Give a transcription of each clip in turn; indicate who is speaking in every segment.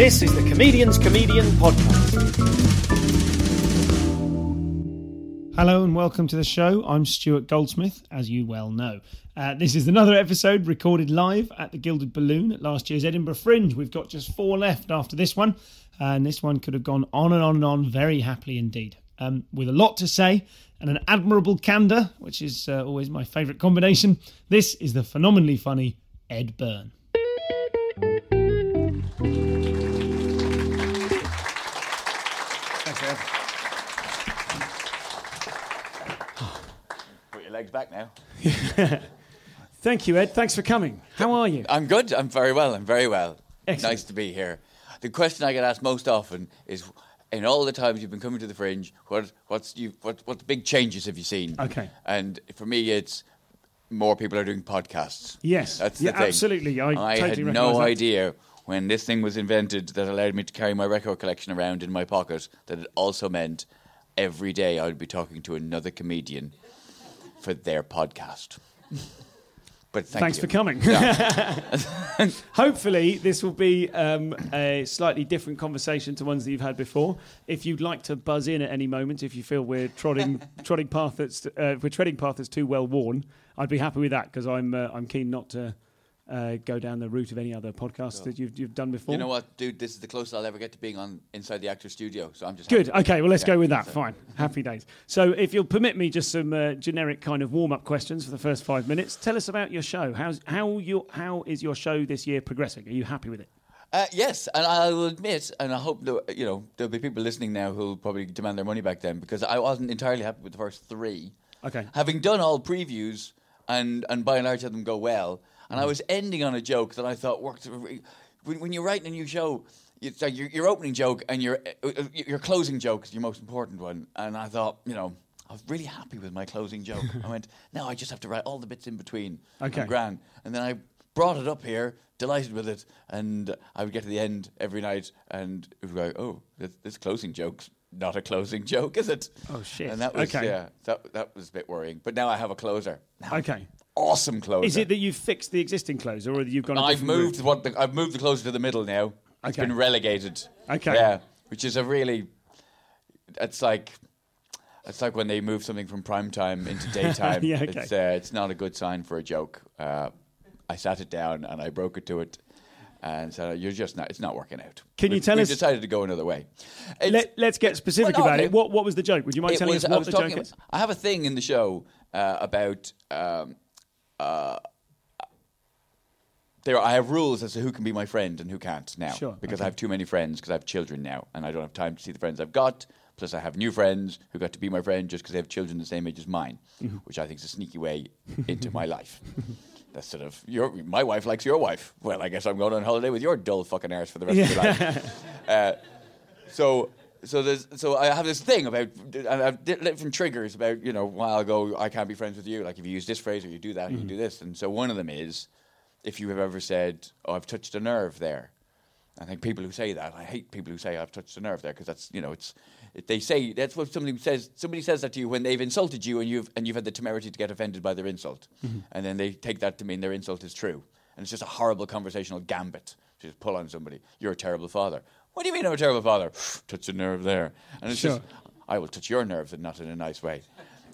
Speaker 1: This is the Comedian's Comedian Podcast. Hello and welcome to the show. I'm Stuart Goldsmith, as you well know. Uh, this is another episode recorded live at the Gilded Balloon at last year's Edinburgh Fringe. We've got just four left after this one, and this one could have gone on and on and on very happily indeed. Um, with a lot to say and an admirable candour, which is uh, always my favourite combination, this is the phenomenally funny Ed Byrne.
Speaker 2: Put your legs back now.
Speaker 1: Thank you, Ed. Thanks for coming. How are you?
Speaker 2: I'm good. I'm very well. I'm very well.
Speaker 1: Excellent.
Speaker 2: Nice to be here. The question I get asked most often is, in all the times you've been coming to the Fringe, what what's you what what big changes have you seen?
Speaker 1: Okay.
Speaker 2: And for me, it's more people are doing podcasts.
Speaker 1: Yes.
Speaker 2: that's the
Speaker 1: Yeah,
Speaker 2: thing.
Speaker 1: absolutely. I
Speaker 2: I
Speaker 1: totally
Speaker 2: had no
Speaker 1: that.
Speaker 2: idea when this thing was invented that allowed me to carry my record collection around in my pocket that it also meant every day I would be talking to another comedian for their podcast. But thank
Speaker 1: Thanks
Speaker 2: you.
Speaker 1: for coming. Hopefully, this will be um, a slightly different conversation to ones that you've had before. If you'd like to buzz in at any moment, if you feel we're trotting trotting path that's uh, if we're treading path that's too well worn, I'd be happy with that because I'm uh, I'm keen not to uh, go down the route of any other podcasts that you've you've done before.
Speaker 2: You know what, dude? This is the closest I'll ever get to being on inside the actor studio. So I'm just
Speaker 1: Good.
Speaker 2: happy.
Speaker 1: Okay. Well, let's
Speaker 2: Yeah.
Speaker 1: go with that. Fine. Happy days. So, if you'll permit me, just some uh, generic kind of warm-up questions for the first five minutes. Tell us about your show. How's how your how is your show this year progressing? Are you happy with it?
Speaker 2: Uh, yes, and I will admit, and I hope that, you know there'll be people listening now who'll probably demand their money back then because I wasn't entirely happy with the first three.
Speaker 1: Okay.
Speaker 2: Having done all previews and and by and large had them go well, and I was ending on a joke that I thought worked. When, when you're writing a new show, it's like your, your opening joke and your uh, uh, your closing joke is your most important one, and I thought, you know. I was really happy with my closing joke. I went, now I just have to write all the bits in between.
Speaker 1: Okay.
Speaker 2: Grand. And then I brought it up here, delighted with it, and I would get to the end every night, and it would go, oh, this, this closing joke's not a closing joke, is it?
Speaker 1: Oh, shit.
Speaker 2: And that was
Speaker 1: Okay.
Speaker 2: yeah, that that was a bit worrying. But now I have a closer. Now,
Speaker 1: Okay.
Speaker 2: Awesome closer.
Speaker 1: Is it that you've fixed the existing closer, or that you've gone?
Speaker 2: I've
Speaker 1: different route?
Speaker 2: moved what the, I've moved the closer to the middle now. It's been relegated.
Speaker 1: Okay.
Speaker 2: Yeah, which is a really, it's like. It's like when they move something from prime time into daytime.
Speaker 1: Yeah, okay.
Speaker 2: It's uh, it's not a good sign for a joke. Uh, I sat it down and I broke it to it, and said, "You're just not. It's not working out."
Speaker 1: Can you tell
Speaker 2: we've
Speaker 1: us-
Speaker 2: decided to go another way. It's-
Speaker 1: Let, let's get specific
Speaker 2: Well, no,
Speaker 1: about
Speaker 2: okay.
Speaker 1: it. What What was the joke? Would you mind telling
Speaker 2: was-
Speaker 1: us
Speaker 2: I
Speaker 1: what
Speaker 2: was
Speaker 1: the joke
Speaker 2: about-
Speaker 1: is?
Speaker 2: I have a thing in the show uh, about. Um, uh, there, I have rules as to who can be my friend and who can't now.
Speaker 1: Sure,
Speaker 2: Because
Speaker 1: okay.
Speaker 2: I have too many friends because I have children now, and I don't have time to see the friends I've got. Plus, I have new friends who got to be my friend just because they have children the same age as mine,
Speaker 1: Mm-hmm.
Speaker 2: which I think is a sneaky way into my life. That's sort of your. My wife likes your wife. Well, I guess I'm going on holiday with your dull fucking arse for the rest of your life. Uh, so so there's so I have this thing about and I've di- different triggers about you know a while ago I can't be friends with you. Like if you use this phrase or you do that you mm-hmm. do this. And so one of them is if you have ever said oh I've touched a nerve there. I think people who say that I hate people who say I've touched a nerve there because that's you know it's it, they say that's what somebody says somebody says that to you when they've insulted you and you've and you've had the temerity to get offended by their insult. Mm-hmm. And then they take that to mean their insult is true. And it's just a horrible conversational gambit to just pull on somebody. You're a terrible father what do you mean I'm a terrible father touch a nerve there and it's
Speaker 1: Sure.
Speaker 2: just I will touch your nerves and not in a nice way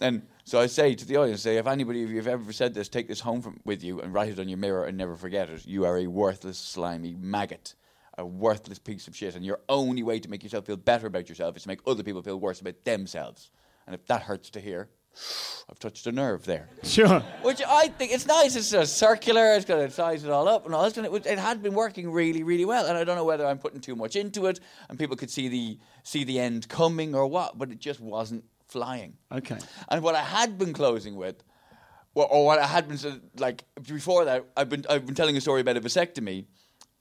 Speaker 2: and so I say to the audience, say, if anybody of you have ever said this, take this home from, with you and write it on your mirror and never forget it. You are a worthless, slimy maggot, a worthless piece of shit. And your only way to make yourself feel better about yourself is to make other people feel worse about themselves. And if that hurts to hear, I've touched a nerve there.
Speaker 1: Sure.
Speaker 2: Which I think it's nice. It's sort of circular. It's got to size it all up and all this. It, had been working really, really well. And I don't know whether I'm putting too much into it, and people could see the see the end coming or what. But it just wasn't flying.
Speaker 1: Okay.
Speaker 2: And what I had been closing with well, or what I had been like before that. I've been I've been telling a story about a vasectomy,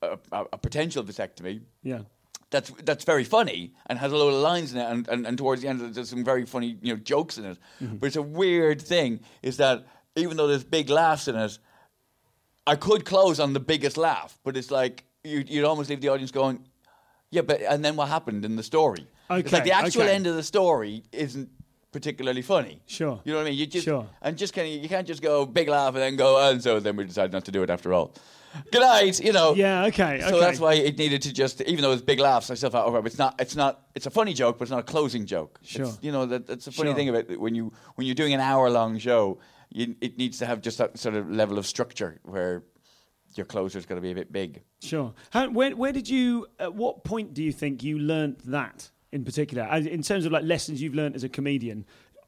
Speaker 2: a, a, a potential vasectomy.
Speaker 1: Yeah.
Speaker 2: That's that's very funny and has a lot of lines in it, and, and, and towards the end there's some very funny you know jokes in it. Mm-hmm. But it's a weird thing is that even though there's big laughs in it, I could close on the biggest laugh, but it's like you, you'd almost leave the audience going, yeah, but and then what happened in the story? okay, it's like the actual
Speaker 1: okay.
Speaker 2: end of the story isn't particularly funny.
Speaker 1: Sure.
Speaker 2: you know what I mean. You just
Speaker 1: Sure.
Speaker 2: and just kind of you can't just go big laugh and then go and so then we decided not to do it after all. Good night, you know.
Speaker 1: Yeah, okay,
Speaker 2: So
Speaker 1: okay.
Speaker 2: that's why it needed to just, even though it's big laughs, I still thought, oh, it's not, it's not, it's a funny joke, but it's not a closing joke.
Speaker 1: Sure.
Speaker 2: It's, you know, that, that's the funny
Speaker 1: Sure.
Speaker 2: thing about it. when you when you're doing an hour long show, you, it needs to have just that sort of level of structure where your closer's got to be a bit big.
Speaker 1: Sure. How, where, where did you? At what point do you think you learnt that in particular? In terms of like lessons you've learnt as a comedian.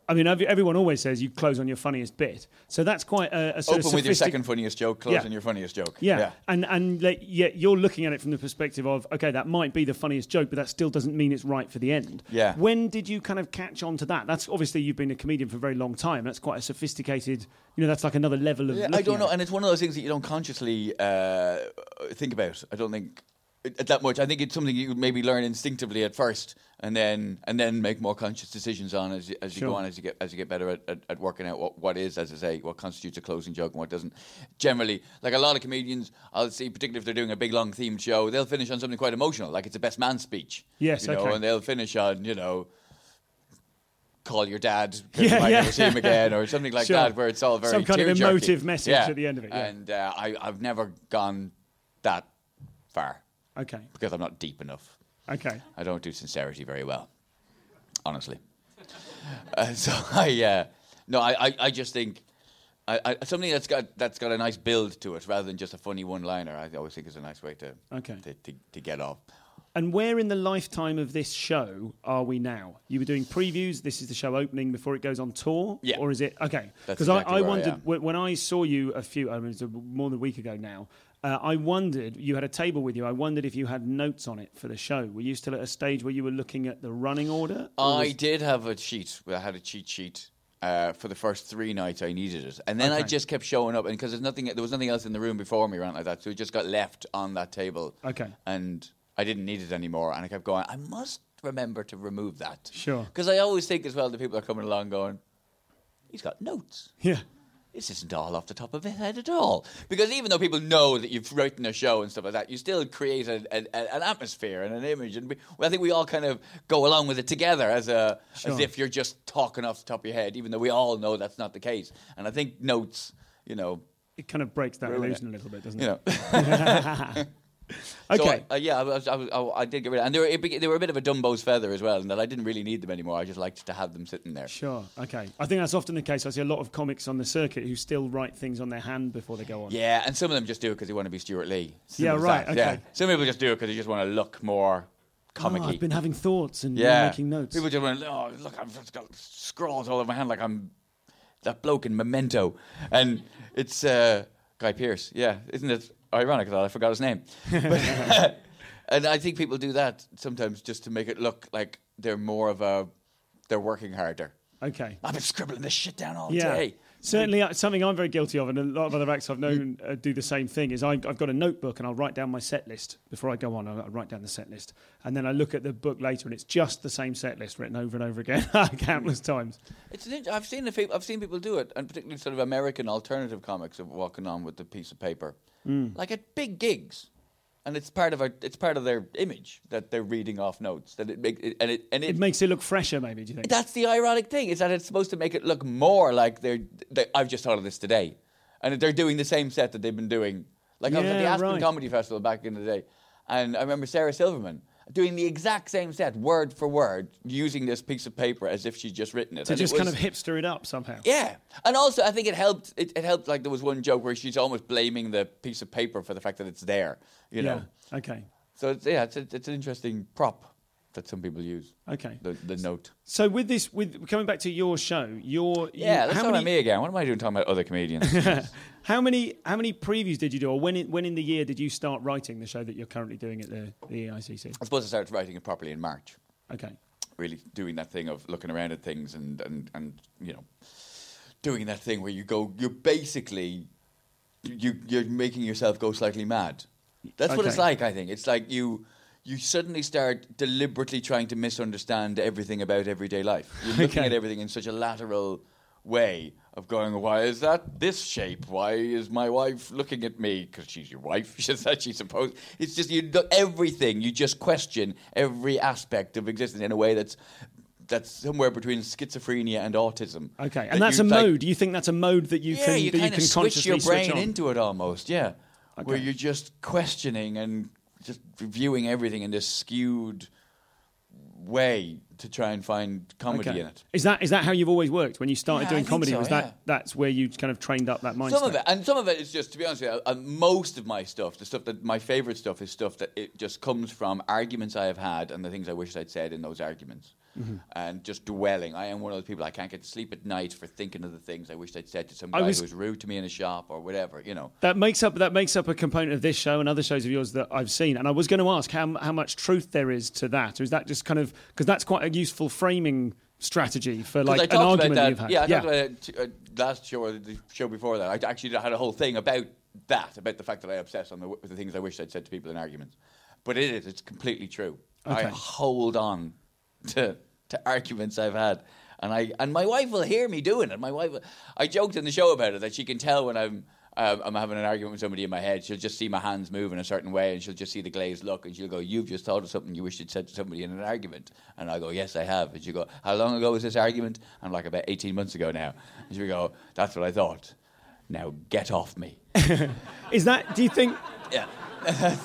Speaker 1: I mean, everyone always says you close on your funniest bit, so that's quite a, a sort
Speaker 2: Open
Speaker 1: of
Speaker 2: with your second funniest joke, close
Speaker 1: Yeah.
Speaker 2: on your funniest joke.
Speaker 1: Yeah. and and like, yeah, you're looking at it from the perspective of okay, that might be the funniest joke, but that still doesn't mean it's right for the end.
Speaker 2: Yeah.
Speaker 1: When did you kind of catch on to that? That's obviously you've been a comedian for a very long time. That's quite a sophisticated. You know, that's like another level of.
Speaker 2: Yeah, I don't know, and it's one of those things that you don't consciously uh, think about. I don't think that much. I think it's something you maybe learn instinctively at first, and then and then make more conscious decisions on as you, as you
Speaker 1: Sure.
Speaker 2: go on, as you get as you get better at, at, at working out what, what is, as I say, what constitutes a closing joke and what doesn't. Generally, like a lot of comedians, I'll see, particularly if they're doing a big long themed show, they'll finish on something quite emotional, like it's a best man speech.
Speaker 1: Yes,
Speaker 2: you know,
Speaker 1: okay.
Speaker 2: and they'll finish on you know. Call your dad. 'cause
Speaker 1: Yeah,
Speaker 2: you might
Speaker 1: yeah.
Speaker 2: never see him again, or something like
Speaker 1: Sure.
Speaker 2: that, where it's all very
Speaker 1: Some kind of emotive message
Speaker 2: Yeah.
Speaker 1: at the end of it, yeah.
Speaker 2: And uh, I, I've never gone that far
Speaker 1: Okay.
Speaker 2: because I'm not deep enough.
Speaker 1: Okay.
Speaker 2: I don't do sincerity very well, honestly. uh, so I, uh, no, I, I, I just think I, I, something that's got that's got a nice build to it, rather than just a funny one-liner. I always think is a nice way to
Speaker 1: Okay.
Speaker 2: to, to, to get off.
Speaker 1: And where in the lifetime of this show are we now? You were doing previews. This is the show opening before it goes on tour,
Speaker 2: Yeah.
Speaker 1: Or is it okay? Because
Speaker 2: exactly
Speaker 1: I, I
Speaker 2: where I
Speaker 1: wondered when, I saw you a few, I mean, more than a week ago now. Uh, I wondered you had a table with you. I wondered if you had notes on it for the show. Were you still at a stage where you were looking at the running order? or
Speaker 2: I
Speaker 1: was-
Speaker 2: did have a sheet. I had a cheat sheet uh, for the first three nights. I needed it, and then I just kept showing up. And because there's nothing, there was nothing else in the room before me, or anything like that, so it just got left on that table.
Speaker 1: Okay.
Speaker 2: and I didn't need it anymore. And I kept going. I must remember to remove that.
Speaker 1: Sure.
Speaker 2: Because I always think as well the people are coming along going, he's got notes.
Speaker 1: Yeah.
Speaker 2: This isn't all off the top of his head at all. Because even though people know that you've written a show and stuff like that, you still create a, a, an atmosphere and an image. And we, well, I think we all kind of go along with it together as a as if you're just talking off the top of your head, even though we all know that's not the case. And I think notes, you know,
Speaker 1: It kind of breaks that
Speaker 2: Ruin it.
Speaker 1: illusion a little bit, doesn't
Speaker 2: you
Speaker 1: it? okay.
Speaker 2: So I, uh, yeah, I, was, I, was, I, I did get rid of, and they were a they were a bit of a Dumbo's feather as well, and that I didn't really need them anymore. I just liked to have them sitting there.
Speaker 1: Sure. Okay. I think that's often the case. I see a lot of comics on the circuit who still write things on their hand before they go on.
Speaker 2: Yeah, and some of them just do it because they want to be Stewart Lee. Simple
Speaker 1: Yeah, right,
Speaker 2: that. Yeah.
Speaker 1: okay.
Speaker 2: Some people just do it because they just want to look more
Speaker 1: Oh,
Speaker 2: comic
Speaker 1: I've been having thoughts and
Speaker 2: yeah,
Speaker 1: making notes.
Speaker 2: People just want to, oh, look, I've got scrawls all over my hand like I'm that bloke in Memento. And it's uh, Guy Pearce. Yeah, isn't it ironic that I forgot his name? But, and I think people do that sometimes just to make it look like they're more of a, they're working harder.
Speaker 1: okay.
Speaker 2: I've been scribbling this shit down all
Speaker 1: Yeah.
Speaker 2: day.
Speaker 1: Certainly, uh, something I'm very guilty of, and a lot of other acts I've known uh, do the same thing. Is I, I've got a notebook and I'll write down my set list before I go on. I'll, I'll write down the set list, and then I look at the book later, and it's just the same set list written over and over again, countless times.
Speaker 2: It's an, I've seen the fe- I've seen people do it, and particularly sort of American alternative comics of walking on with the piece of paper,
Speaker 1: Hmm.
Speaker 2: like at big gigs, and it's part of our, it's part of their image that they're reading off notes. That it make it, and it and it,
Speaker 1: It makes it look fresher, maybe. Do you think?
Speaker 2: that's the ironic thing is that it's supposed to make it look more like they're. They, I've just thought of this today, and they're doing the same set that they've been doing. Like I was at the Aspen
Speaker 1: right.
Speaker 2: Comedy Festival back in the day, and I remember Sarah Silverman doing the exact same set, word for word, using this piece of paper as if she'd just written it.
Speaker 1: to
Speaker 2: And it
Speaker 1: just kind of hipster it up somehow.
Speaker 2: yeah, and also I think it helped. It, it helped. Like there was one joke where she's almost blaming the piece of paper for the fact that it's there. You know.
Speaker 1: Yeah. Okay.
Speaker 2: So it's, yeah, it's, a, it's an interesting prop that some people use.
Speaker 1: Okay.
Speaker 2: The the note.
Speaker 1: So with this, with coming back to your show, your
Speaker 2: Yeah,
Speaker 1: you,
Speaker 2: let's
Speaker 1: how
Speaker 2: talk
Speaker 1: many,
Speaker 2: about me again. What am I doing talking about other comedians?
Speaker 1: How many how many previews did you do, or when in, when in the year did you start writing the show that you're currently doing at the the EICC?
Speaker 2: I suppose I started writing it properly in March.
Speaker 1: Okay.
Speaker 2: Really doing that thing of looking around at things and and and you know doing that thing where you go, you're basically, you, you're making yourself go slightly mad. That's what it's like, I think. It's like you, you suddenly start deliberately trying to misunderstand everything about everyday life. You're looking
Speaker 1: Okay.
Speaker 2: at everything in such a lateral way of going, why is that this shape? Why is my wife looking at me? Because she's your wife. She's that she's supposed. It's just you do everything. You just question every aspect of existence in a way that's that's somewhere between schizophrenia and autism.
Speaker 1: Okay,
Speaker 2: That
Speaker 1: and that's a
Speaker 2: like-
Speaker 1: mode. Do you think that's a mode that you
Speaker 2: yeah,
Speaker 1: can
Speaker 2: you
Speaker 1: that you can
Speaker 2: switch
Speaker 1: consciously
Speaker 2: your brain
Speaker 1: switch
Speaker 2: into it almost. Yeah, where you're just questioning and just viewing everything in this skewed way to try and find comedy
Speaker 1: Okay.
Speaker 2: in it.
Speaker 1: Is that is that how you've always worked when you started
Speaker 2: Yeah,
Speaker 1: doing comedy?
Speaker 2: so,
Speaker 1: was
Speaker 2: yeah.
Speaker 1: that that's where you kind of trained up that mindset?
Speaker 2: Some of it, and some of it is just, to be honest with you, uh, most of my stuff, the stuff that my favorite stuff is stuff that it just comes from arguments I have had and the things I wish I'd said in those arguments.
Speaker 1: Mm-hmm.
Speaker 2: And just dwelling. I am one of those people I can't get to sleep at night for thinking of the things I wished I'd said to some guy
Speaker 1: was-
Speaker 2: who was rude to me in a shop or whatever, you know.
Speaker 1: That makes up that makes up a component of this show and other shows of yours that I've seen. And I was going to ask how how much truth there is to that, or is that just kind of because that's quite a useful framing strategy for like an argument
Speaker 2: that.
Speaker 1: you've had.
Speaker 2: Yeah, I talked about it uh, last show or the show before that. I actually had a whole thing about that, about the fact that I obsess on the, the things I wish I'd said to people in arguments. But it is, it's completely true. I hold on to, to arguments I've had. And I and my wife will hear me doing it. My wife, will- I joked in the show about it that she can tell when I'm um, I'm having an argument with somebody in my head. She'll just see my hands move in a certain way, and she'll just see the glazed look, and she'll go, "You've just thought of something you wish you'd said to somebody in an argument." And I go, "Yes, I have." And she go, "How long ago was this argument?" I'm like, "About 18 months ago now." And she go, "That's what I thought." Now get off me.
Speaker 1: Is that? Do you think?
Speaker 2: Yeah.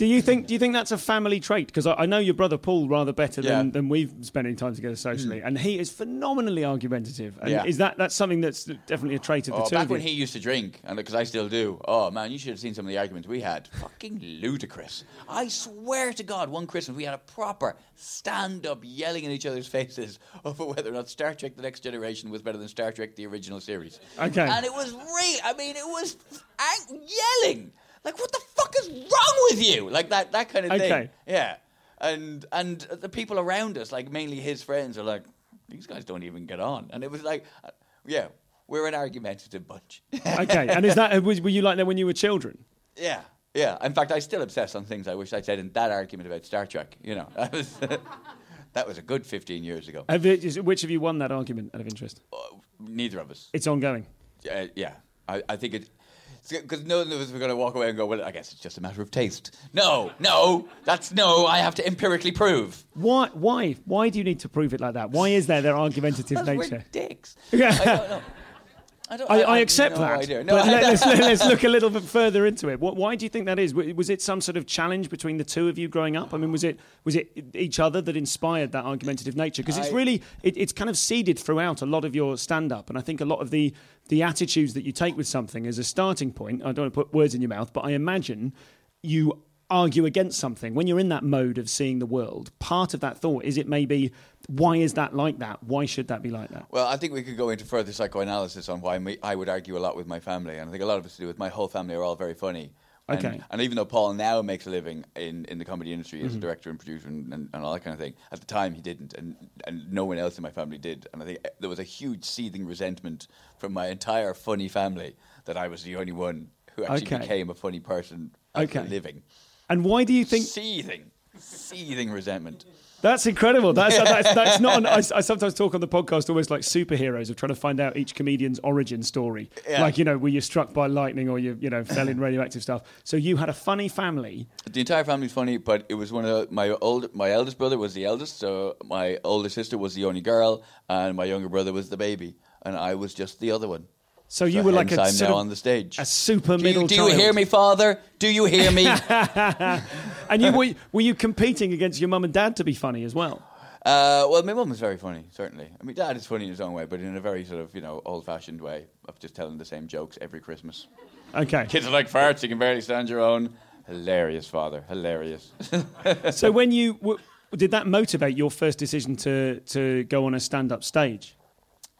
Speaker 1: Do you think? Do you think that's a family trait? Because I, I know your brother Paul rather better than,
Speaker 2: Yeah. Hmm.
Speaker 1: than we've spending time together socially, and he is phenomenally argumentative. And
Speaker 2: Yeah.
Speaker 1: is that that's something that's definitely a trait of the
Speaker 2: Oh,
Speaker 1: two
Speaker 2: back
Speaker 1: of you?
Speaker 2: when he used to drink, and because I still do. Oh man, you should have seen some of the arguments we had. Fucking ludicrous. I swear to God, one Christmas we had a proper stand-up yelling in each other's faces over whether or not Star Trek: The Next Generation was better than Star Trek: The Original Series.
Speaker 1: Okay.
Speaker 2: And it was real. I mean, it was ang- yelling. Like, what the fuck is wrong with you? Like that, that kind of thing. Yeah. And and the people around us, like mainly his friends, are like, these guys don't even get on. And it was like, uh, yeah, we're an argumentative bunch.
Speaker 1: okay, and is that was, were you like that when you were children?
Speaker 2: yeah, yeah. In fact, I still obsess on things I wish I'd said in that argument about Star Trek. You know, that was that was a good fifteen years ago.
Speaker 1: Have you, is- which of you won that argument out of interest?
Speaker 2: Uh, Neither of us.
Speaker 1: It's ongoing.
Speaker 2: Uh, yeah, I, I think it. Because none of us were going to walk away and go, well, I guess it's just a matter of taste. No, no, that's no, I have to empirically prove.
Speaker 1: Why? Why? Why do you need to prove it like that? Why is there their argumentative
Speaker 2: Because we're
Speaker 1: nature?
Speaker 2: dicks.
Speaker 1: Yeah.
Speaker 2: I don't. I,
Speaker 1: I, I accept
Speaker 2: no
Speaker 1: that.
Speaker 2: idea. No,
Speaker 1: but let, us let's look a little bit further into it. What, why do you think that is? Was it some sort of challenge between the two of you growing up? I mean, was it was it each other that inspired that argumentative nature? Because it's really it, it's kind of seeded throughout a lot of your stand up, and I think a lot of the the attitudes that you take with something as a starting point. I don't want to put words in your mouth, but I imagine you argue against something when you're in that mode of seeing the world. Part of that thought is it maybe why is that like that? Why should that be like that?
Speaker 2: Well, I think we could go into further psychoanalysis on why me, I would argue a lot with my family, and I think a lot of it's to do with my whole family are all very funny. And,
Speaker 1: Okay.
Speaker 2: and even though Paul now makes a living in, in the comedy industry as
Speaker 1: Mm-hmm.
Speaker 2: a director and producer and, and, and all that kind of thing, at the time he didn't, and, and no one else in my family did. And I think there was a huge seething resentment from my entire funny family that I was the only one who actually
Speaker 1: Okay.
Speaker 2: became a funny person as
Speaker 1: Okay.
Speaker 2: living.
Speaker 1: And why do you think
Speaker 2: seething, seething resentment.
Speaker 1: That's incredible. That's, that's, that's not. An, I, I sometimes talk on the podcast almost like superheroes of trying to find out each comedian's origin story.
Speaker 2: Yeah.
Speaker 1: Like you know, were you struck by lightning or you you know fell in radioactive stuff? So you had a funny family.
Speaker 2: The entire family's funny, but it was one of the, my old my eldest brother was the eldest, so my older sister was the only girl, and my younger brother was the baby, and I was just the other one.
Speaker 1: So you
Speaker 2: So
Speaker 1: were like a
Speaker 2: I'm now on the stage.
Speaker 1: a super
Speaker 2: do
Speaker 1: middle
Speaker 2: you, do
Speaker 1: child.
Speaker 2: you hear me, father? Do you hear me?
Speaker 1: And you were were you competing against your mum and dad to be funny as well?
Speaker 2: uh, well, my mum was very funny, certainly. I mean, dad is funny in his own way, but in a very sort of you know old fashioned way of just telling the same jokes every Christmas.
Speaker 1: Okay.
Speaker 2: Kids are like farts; you can barely stand your own. Hilarious, father. Hilarious.
Speaker 1: So when you w- did that motivate your first decision to to go on a stand up stage?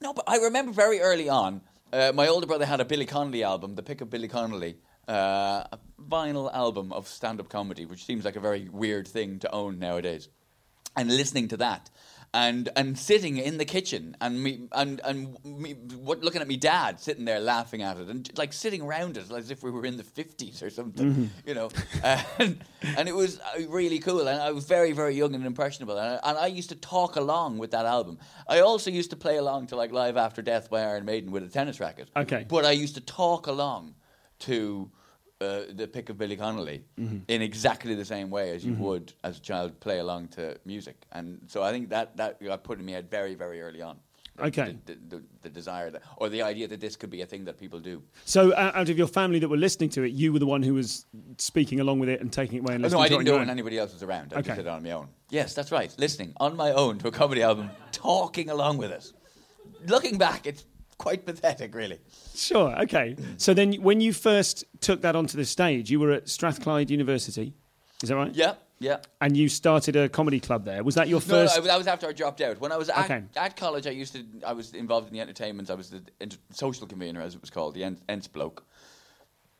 Speaker 2: No, but I remember very early on, uh, my older brother had a Billy Connolly album, The Pick of Billy Connolly, uh, a vinyl album of stand up comedy, which seems like a very weird thing to own nowadays. And listening to that and and sitting in the kitchen and me and and me what, looking at me dad sitting there laughing at it and like sitting around it as if we were in the fifties or something, you know. and, and it was uh, really cool. And I was very very young and impressionable. And I, and I used to talk along with that album. I also used to play along to like Live After Death by Iron Maiden with a tennis racket.
Speaker 1: Okay.
Speaker 2: but I used to talk along to. Uh, the pick of Billy Connolly in exactly the same way as you would as a child play along to music, and so I think that that got put in my head very very early on.
Speaker 1: Okay.
Speaker 2: the, the, the, the desire that, or the idea that this could be a thing that people do.
Speaker 1: So, uh, out of your family that were listening to it, you were the one who was speaking along with it and taking it away and
Speaker 2: Oh,
Speaker 1: listening
Speaker 2: no, I didn't do it when anybody else was around. I
Speaker 1: Okay.
Speaker 2: just did it on my own. Yes, that's right. Listening on my own to a comedy album, talking along with it. Looking back, it's quite pathetic, really.
Speaker 1: Sure. Okay. So then, when you first took that onto the stage, you were at Strathclyde University. Is that right?
Speaker 2: Yeah, yeah.
Speaker 1: And you started a comedy club there. Was that your
Speaker 2: No,
Speaker 1: first?
Speaker 2: no, that was after I dropped out. When I was at,
Speaker 1: Okay.
Speaker 2: at college, I used to. I was involved in the entertainment. I was the inter- social convener, as it was called, the Ents Ents bloke.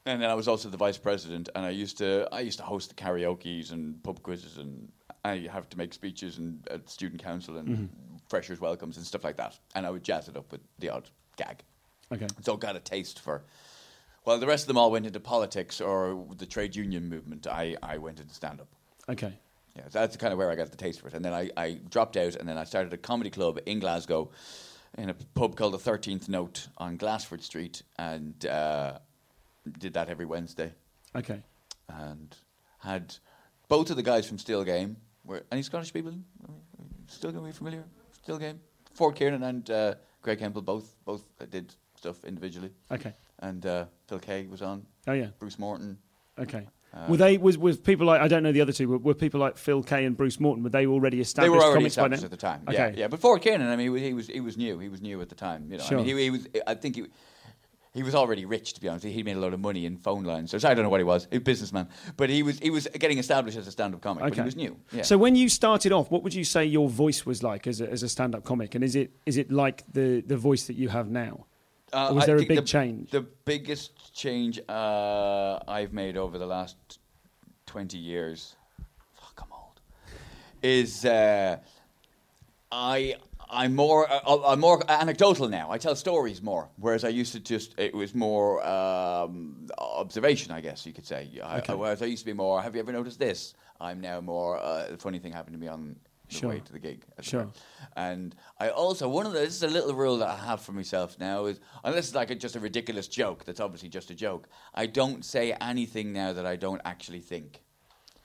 Speaker 2: And then I was also the vice president. And I used to. I used to host the karaoke's and pub quizzes, and I have to make speeches and at student council and
Speaker 1: Mm-hmm.
Speaker 2: freshers welcomes and stuff like that. And I would jazz it up with the odd gag.
Speaker 1: okay.
Speaker 2: So I got a taste for. Well, the rest of them all went into politics or the trade union movement. I, I went into stand up.
Speaker 1: Okay.
Speaker 2: Yeah, so that's kind of where I got the taste for it. And then I, I dropped out and then I started a comedy club in Glasgow in a pub called the 13th Note on Glassford Street and uh, did that every Wednesday.
Speaker 1: Okay.
Speaker 2: And had both of the guys from Still Game. Were, any Scottish people? Still Game, are you familiar? Still Game? Ford Kiernan and uh, Greg Hemphill both both did stuff individually.
Speaker 1: Okay.
Speaker 2: And uh, Phil Kay was on.
Speaker 1: Oh yeah.
Speaker 2: Bruce Morton.
Speaker 1: Okay.
Speaker 2: Uh,
Speaker 1: were they was was people like I don't know the other two were, were people like Phil Kay and Bruce Morton were they already
Speaker 2: They
Speaker 1: established
Speaker 2: were already established at the time.
Speaker 1: Okay.
Speaker 2: Yeah, yeah. But Ford Kiernan, I mean, he was he was new. He was new at the time. You know,
Speaker 1: Sure.
Speaker 2: I mean, he, he was. I think he. He was already rich, to be honest. He made a lot of money in phone lines. So I don't know what he was, a businessman. But he was he was getting established as a stand-up comic. But
Speaker 1: Okay.
Speaker 2: he was new. Yeah.
Speaker 1: So when you started off, what would you say your voice was like as a, as a stand-up comic, and is it is it like the the voice that you have now?
Speaker 2: Uh,
Speaker 1: or was
Speaker 2: I
Speaker 1: there a big
Speaker 2: the,
Speaker 1: change?
Speaker 2: The biggest change uh, I've made over the last twenty years, fuck, I'm old, is uh, I I'm more uh, I'm more anecdotal now. I tell stories more, whereas I used to just it was more um, observation, I guess you could say. I, whereas I used to be more. Have you ever noticed this? I'm now more. Uh, a funny thing happened to me on the
Speaker 1: Sure.
Speaker 2: way to the gig.
Speaker 1: Sure.
Speaker 2: time. And I also one of the this is a little rule that I have for myself now is unless it's like a, just a ridiculous joke that's obviously just a joke. I don't say anything now that I don't actually think.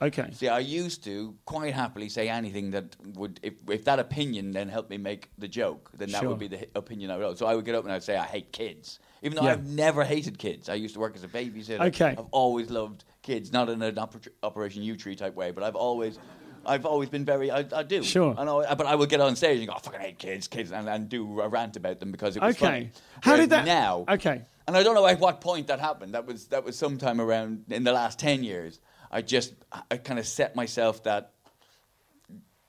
Speaker 1: Okay.
Speaker 2: See, I used to quite happily say anything that would, if, if that opinion then helped me make the joke, then that
Speaker 1: Sure.
Speaker 2: would be the opinion I would have. So I would get up and I'd say, I hate kids. Even though
Speaker 1: Yeah.
Speaker 2: I've never hated kids. I used to work as a babysitter.
Speaker 1: Okay.
Speaker 2: I've always loved kids, not in an oper- Operation Yewtree type way, but I've always. I've always been very, I, I do.
Speaker 1: Sure.
Speaker 2: I but I would get on stage and go, I fucking hate kids, kids, and, and do a rant about them because it was
Speaker 1: Okay.
Speaker 2: funny.
Speaker 1: How
Speaker 2: Whereas
Speaker 1: did that?
Speaker 2: Now,
Speaker 1: Okay.
Speaker 2: and I don't know at what point that happened. That was that was sometime around in the last ten years. I just I kind of set myself that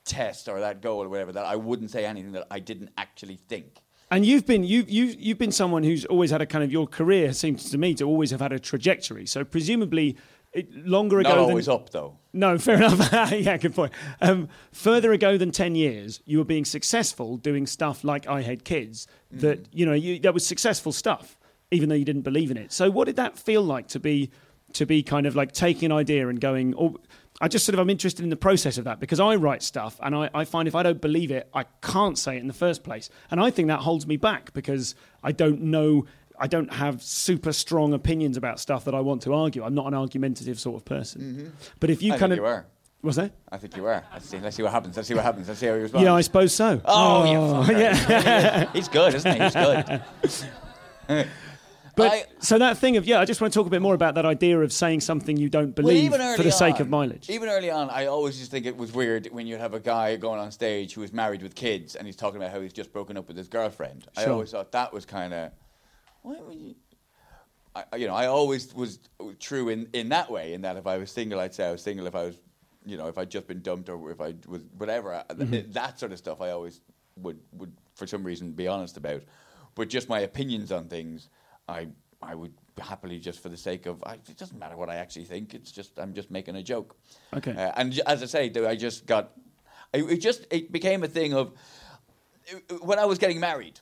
Speaker 2: test or that goal or whatever that I wouldn't say anything that I didn't actually think.
Speaker 1: And you've been you've you've you've been someone who's always had a kind of your career seems to me to always have had a trajectory. So presumably, it, longer ago
Speaker 2: Not
Speaker 1: than
Speaker 2: always up though.
Speaker 1: No, fair enough. yeah, good point. Um, further ago than 10 years, you were being successful doing stuff like I Hate Kids that, you know, you, that was successful stuff, even though you didn't believe in it. So what did that feel like to be, to be kind of like taking an idea and going, or I just sort of, I'm interested in the process of that because I write stuff and I, I find if I don't believe it, I can't say it in the first place. And I think that holds me back because I don't know I don't have super strong opinions about stuff that I want to argue. I'm not an argumentative sort of person. Mm-hmm. But if you
Speaker 2: I
Speaker 1: kind
Speaker 2: think
Speaker 1: of
Speaker 2: you are.
Speaker 1: was that?
Speaker 2: I think you were. Let's see. Let's see what happens. Let's see what happens. Let's see how he responds.
Speaker 1: Yeah, I suppose so.
Speaker 2: Oh, oh fucker.
Speaker 1: yeah.
Speaker 2: He's good, isn't he? He's good.
Speaker 1: But
Speaker 2: I-
Speaker 1: so that thing of yeah, I just want to talk a bit more about that idea of saying something you don't believe
Speaker 2: even
Speaker 1: for the sake of mileage.
Speaker 2: Even early on, I always just think it was weird when you'd have a guy going on stage who was married with kids and he's talking about how he's just broken up with his girlfriend. I always thought that was kind of, why would you? I, you know, I always was true in, in that way. In that if I was single, I'd say I was single. If I was, you know, if I'd just been dumped or if I was whatever,
Speaker 1: Mm-hmm.
Speaker 2: that sort of stuff, I always would would for some reason be honest about. But just my opinions on things, I I would happily just for the sake of I, it doesn't matter what I actually think. It's just I'm just making a joke.
Speaker 1: Okay.
Speaker 2: Uh, and as I say, I just got. it, it just it became a thing of when I was getting married.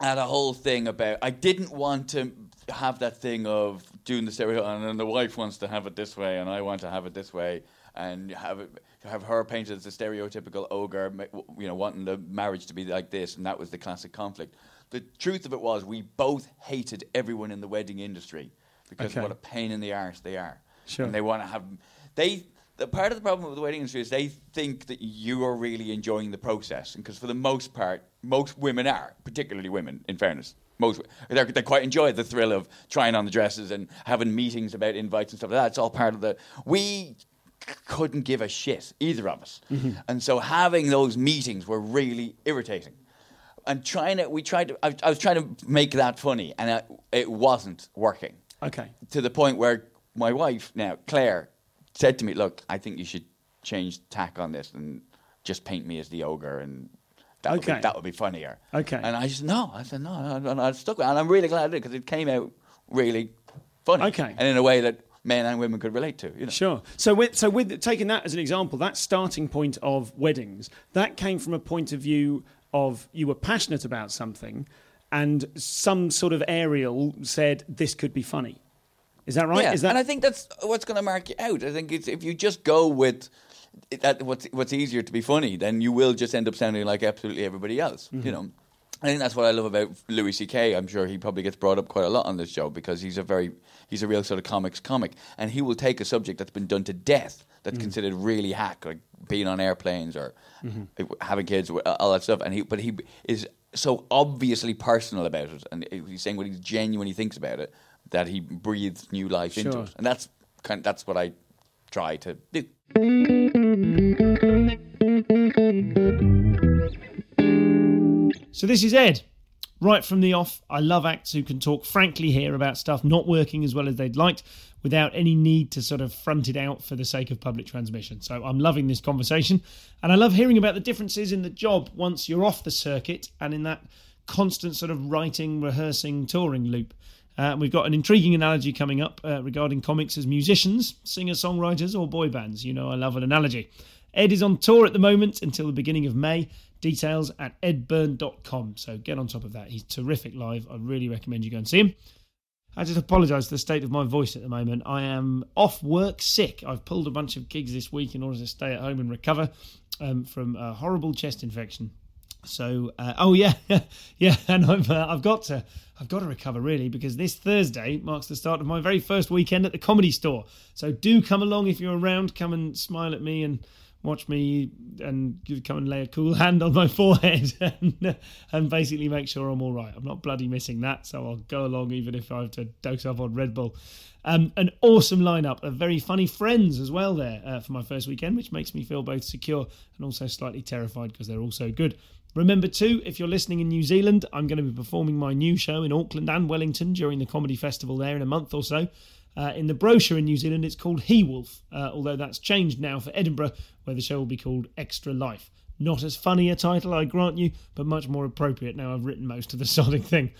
Speaker 2: I had a whole thing about I didn't want to have that thing of doing the stereo, and then the wife wants to have it this way, and I want to have it this way, and have it, have her painted as a stereotypical ogre, you know, wanting the marriage to be like this, and that was the classic conflict. The truth of it was, we both hated everyone in the wedding industry because
Speaker 1: Okay.
Speaker 2: what a pain in the arse they are,
Speaker 1: Sure.
Speaker 2: and they want to have they. The part of the problem with the wedding industry is they think that you are really enjoying the process, because for the most part, most women are, particularly women. In fairness, most they're, they quite enjoy the thrill of trying on the dresses and having meetings about invites and stuff like that. It's all part of the. We couldn't give a shit, either of us, mm-hmm. and so having those meetings were really irritating. And trying to, we tried to. I, I was trying to make that funny, and it, it wasn't working
Speaker 1: Okay.
Speaker 2: to the point where my wife now Claire said to me, "Look, I think you should change tack on this and just paint me as the ogre, and that would be, that would be funnier."
Speaker 1: Okay.
Speaker 2: And I just no, I said no, and I, I stuck with it, and I'm really glad I did because it came out really funny,
Speaker 1: Okay.
Speaker 2: and in a way that men and women could relate to. You know,
Speaker 1: Sure. So with so with taking that as an example, that starting point of weddings, that came from a point of view of you were passionate about something, and some sort of aerial said this could be funny. Is that right?
Speaker 2: Yeah,
Speaker 1: Is that
Speaker 2: and I think that's what's going to mark you out. I think it's, if you just go with that, what's what's easier to be funny, then you will just end up sounding like absolutely everybody else.
Speaker 1: Mm-hmm.
Speaker 2: You know, I think that's what I love about Louis C.K. I'm sure he probably gets brought up quite a lot on this show because he's a very he's a real sort of comics comic, and he will take a subject that's been done to death, that's
Speaker 1: Mm-hmm.
Speaker 2: considered really hack, like being on airplanes or having kids, all that stuff, and he but he is so obviously personal about it, and he's saying what he genuinely thinks about it that he breathes new life into it, and that's kind of, that's what I try to do.
Speaker 1: So this is Ed. Right from the off, I love acts who can talk frankly here about stuff not working as well as they'd liked without any need to sort of front it out for the sake of public transmission. So I'm loving this conversation and I love hearing about the differences in the job once you're off the circuit and in that constant sort of writing, rehearsing, touring loop. Uh, we've got an intriguing analogy coming up uh, regarding comics as musicians, singer songwriters, or boy bands. You know, I love an analogy. Ed is on tour at the moment until the beginning of May. Details at edbyrne.com. So get on top of that. He's terrific live. I really recommend you go and see him. I just apologise for the state of my voice at the moment. I am off work sick. I've pulled a bunch of gigs this week in order to stay at home and recover um, from a horrible chest infection. So, uh, oh yeah, yeah, and I've uh, I've got to I've got to recover really because this Thursday marks the start of my very first weekend at the Comedy Store. So do come along if you're around. Come and smile at me and watch me and come and lay a cool hand on my forehead and, and basically make sure I'm all right. I'm not bloody missing that, so I'll go along even if I have to dose up on Red Bull. Um, an awesome lineup of very funny friends as well there uh, for my first weekend, which makes me feel both secure and also slightly terrified because they're all so good. Remember, too, if you're listening in New Zealand, I'm going to be performing my new show in Auckland and Wellington during the comedy festival there in a month or so. Uh, in the brochure in New Zealand, it's called He Wolf, uh, although that's changed now for Edinburgh, where the show will be called Extra Life. Not as funny a title, I grant you, but much more appropriate now I've written most of the sodding thing.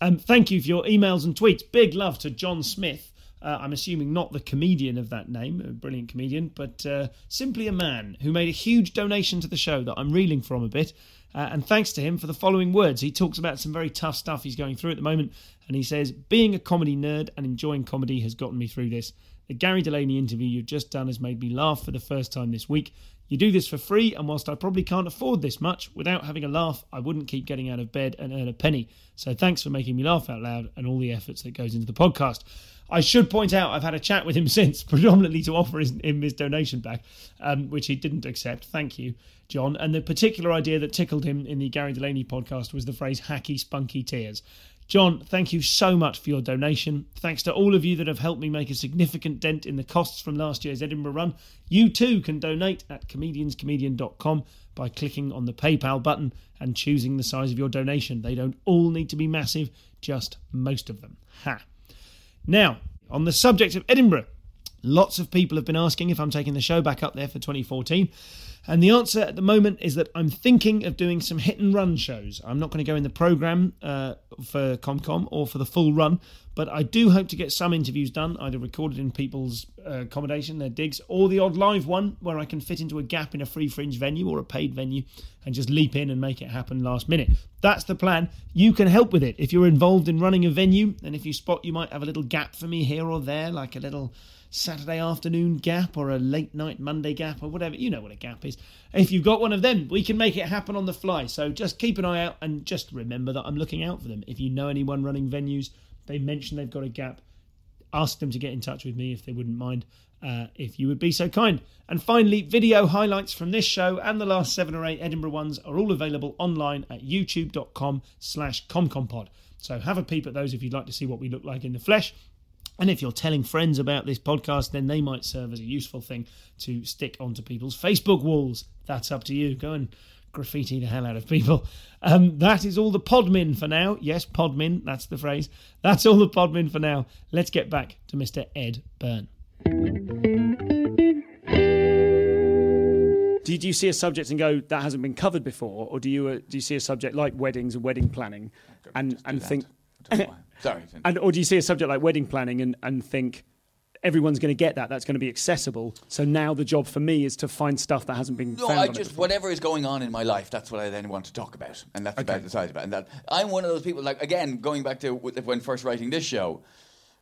Speaker 1: Um, thank you for your emails and tweets. Big love to John Smith. Uh, I'm assuming not the comedian of that name, a brilliant comedian, but uh, simply a man who made a huge donation to the show that I'm reeling from a bit. Uh, and thanks to him for the following words. He talks about some very tough stuff he's going through at the moment. And he says, Being a comedy nerd and enjoying comedy has gotten me through this. The Gary Delaney interview you've just done has made me laugh for the first time this week. You do this for free, and whilst I probably can't afford this much, without having a laugh, I wouldn't keep getting out of bed and earn a penny. So thanks for making me laugh out loud and all the efforts that goes into the podcast. I should point out I've had a chat with him since, predominantly to offer his, him his donation back, um, which he didn't accept. Thank you, John. And the particular idea that tickled him in the Gary Delaney podcast was the phrase hacky spunky tears. John, thank you so much for your donation. Thanks to all of you that have helped me make a significant dent in the costs from last year's Edinburgh run. You too can donate at comedianscomedian.com by clicking on the PayPal button and choosing the size of your donation. They don't all need to be massive, just most of them. Ha. Now, on the subject of Edinburgh, lots of people have been asking if I'm taking the show back up there for 2014. And the answer at the moment is that I'm thinking of doing some hit and run shows. I'm not going to go in the program uh, for ComCom or for the full run, but I do hope to get some interviews done, either recorded in people's uh, accommodation, their digs, or the odd live one where I can fit into a gap in a free fringe venue or a paid venue and just leap in and make it happen last minute. That's the plan. You can help with it if you're involved in running a venue, and if you spot you might have a little gap for me here or there, like a little Saturday afternoon gap or a late night Monday gap or whatever. You know what a gap is. If you've got one of them, we can make it happen on the fly. So just keep an eye out and just remember that I'm looking out for them. If you know anyone running venues, they mention they've got a gap, ask them to get in touch with me if they wouldn't mind. Uh, if you would be so kind. And finally, video highlights from this show and the last seven or eight Edinburgh ones are all available online at youtube.com slash comcompod. So have a peep at those if you'd like to see what we look like in the flesh. And if you're telling friends about this podcast, then they might serve as a useful thing to stick onto people's Facebook walls. That's up to you. Go and graffiti the hell out of people. Um, that is all the podmin for now. Yes, podmin, that's the phrase. That's all the podmin for now. Let's get back to Mr. Ed Byrne. Do, do you see a subject and go that hasn't been covered before, or do you uh, do you see a subject like weddings and wedding planning, and and
Speaker 2: Sorry.
Speaker 1: and or do you see a subject like wedding planning and and think everyone's going to get that, that's going to be accessible. So now the job for me is to find stuff that hasn't been
Speaker 2: No,
Speaker 1: found.
Speaker 2: I just whatever is going on in my life, that's what I then want to talk about, and that's about the size about. it. And that I'm one of those people. Like again, going back to when first writing this show,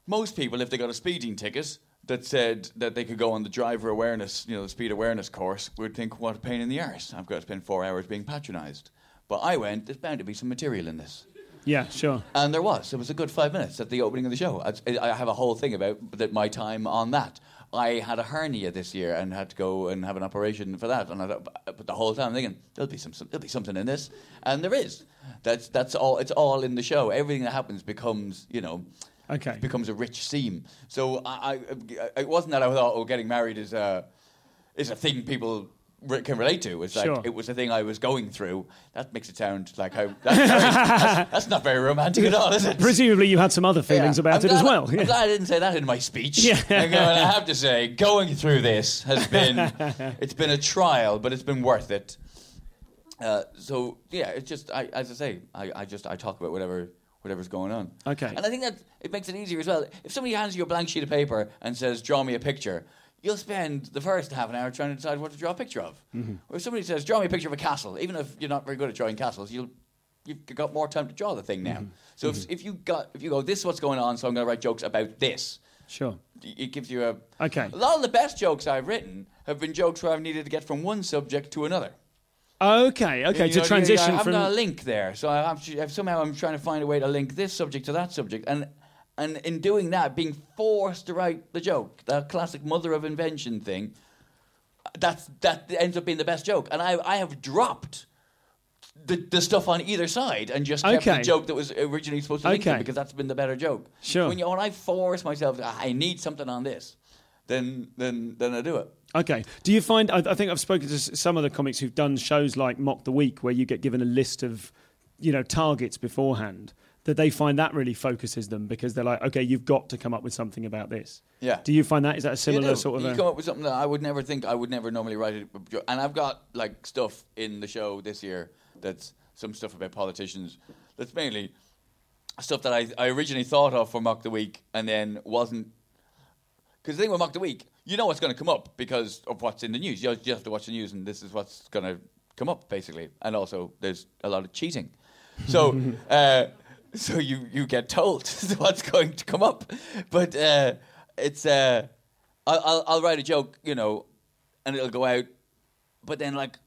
Speaker 2: most people, if they got a speeding ticket that said that they could go on the driver awareness, you know, the speed awareness course, would think, what a pain in the arse. I've got to spend four hours being patronised. But I went. There's bound to be some material in this.
Speaker 1: Yeah, sure.
Speaker 2: And there was. It was a good five minutes at the opening of the show. I, I have a whole thing about that my time on that. I had a hernia this year and had to go and have an operation for that. And I thought, but the whole time I'm thinking there'll be some, there'll be something in this, and there is. That's that's all. It's all in the show. Everything that happens becomes, you know,
Speaker 1: Okay.
Speaker 2: becomes a rich seam. So I, I it wasn't that I thought, oh, getting married is a is a thing people re- can relate to. It's like
Speaker 1: Sure.
Speaker 2: it was a thing I was going through. That makes it sound like how that's, very, that's, that's not very romantic at all, is it?
Speaker 1: Presumably you had some other feelings
Speaker 2: Yeah.
Speaker 1: about
Speaker 2: I'm
Speaker 1: it as
Speaker 2: glad-
Speaker 1: well.
Speaker 2: I'm
Speaker 1: Yeah.
Speaker 2: glad I didn't say that in my speech.
Speaker 1: Yeah.
Speaker 2: I'm going- I have to say, going through this has been it's been a trial, but it's been worth it. Uh, so yeah, it's just I, as I say, I, I just I talk about whatever whatever's going on.
Speaker 1: Okay.
Speaker 2: And I think that it makes it easier as well. If somebody hands you a blank sheet of paper and says, "Draw me a picture," you'll spend the first half an hour trying to decide what to draw a picture of.
Speaker 1: Mm-hmm.
Speaker 2: Or if somebody says, "Draw me a picture of a castle," even if you're not very good at drawing castles, you'll you've got more time to draw the thing now.
Speaker 1: Mm-hmm.
Speaker 2: So if, if you got if you go, "This is what's going on," so I'm going to write jokes about this.
Speaker 1: Sure.
Speaker 2: It gives you a
Speaker 1: Okay.
Speaker 2: A lot of the best jokes I've written have been jokes where I've needed to get from one subject to another.
Speaker 1: Okay. Okay.
Speaker 2: You
Speaker 1: to
Speaker 2: know,
Speaker 1: transition
Speaker 2: I haven't
Speaker 1: from.
Speaker 2: got a link there, so I I've- somehow I'm trying to find a way to link this subject to that subject, and and in doing that, being forced to write the joke, that classic mother of invention thing, that's that ends up being the best joke, and I I have dropped. The, the stuff on either side and just kept
Speaker 1: Okay.
Speaker 2: the joke that was originally supposed to to
Speaker 1: Okay.
Speaker 2: because that's been the better joke.
Speaker 1: Sure.
Speaker 2: When, you, when I force myself, "Ah, I need something on this, then then then I do it.
Speaker 1: Okay. Do you find? I, I think I've spoken to some of the comics who've done shows like Mock the Week, where you get given a list of, you know, targets beforehand. That they find that really focuses them because they're like, okay, you've got to come up with something about this.
Speaker 2: Yeah.
Speaker 1: Do you find that is that a similar sort of?
Speaker 2: You
Speaker 1: a-
Speaker 2: come up with something that I would never think I would never normally write it. And I've got like stuff in the show this year that's some stuff about politicians. That's mainly stuff that I, I originally thought of for Mock the Week and then wasn't. Because the thing with Mock the Week, you know what's going to come up because of what's in the news. You you have to watch the news, and this is what's going to come up basically. And also, there's a lot of cheating. So. uh, so you, you get told what's going to come up, but uh, it's uh, I'll, I'll write a joke, you know, and it'll go out, but then like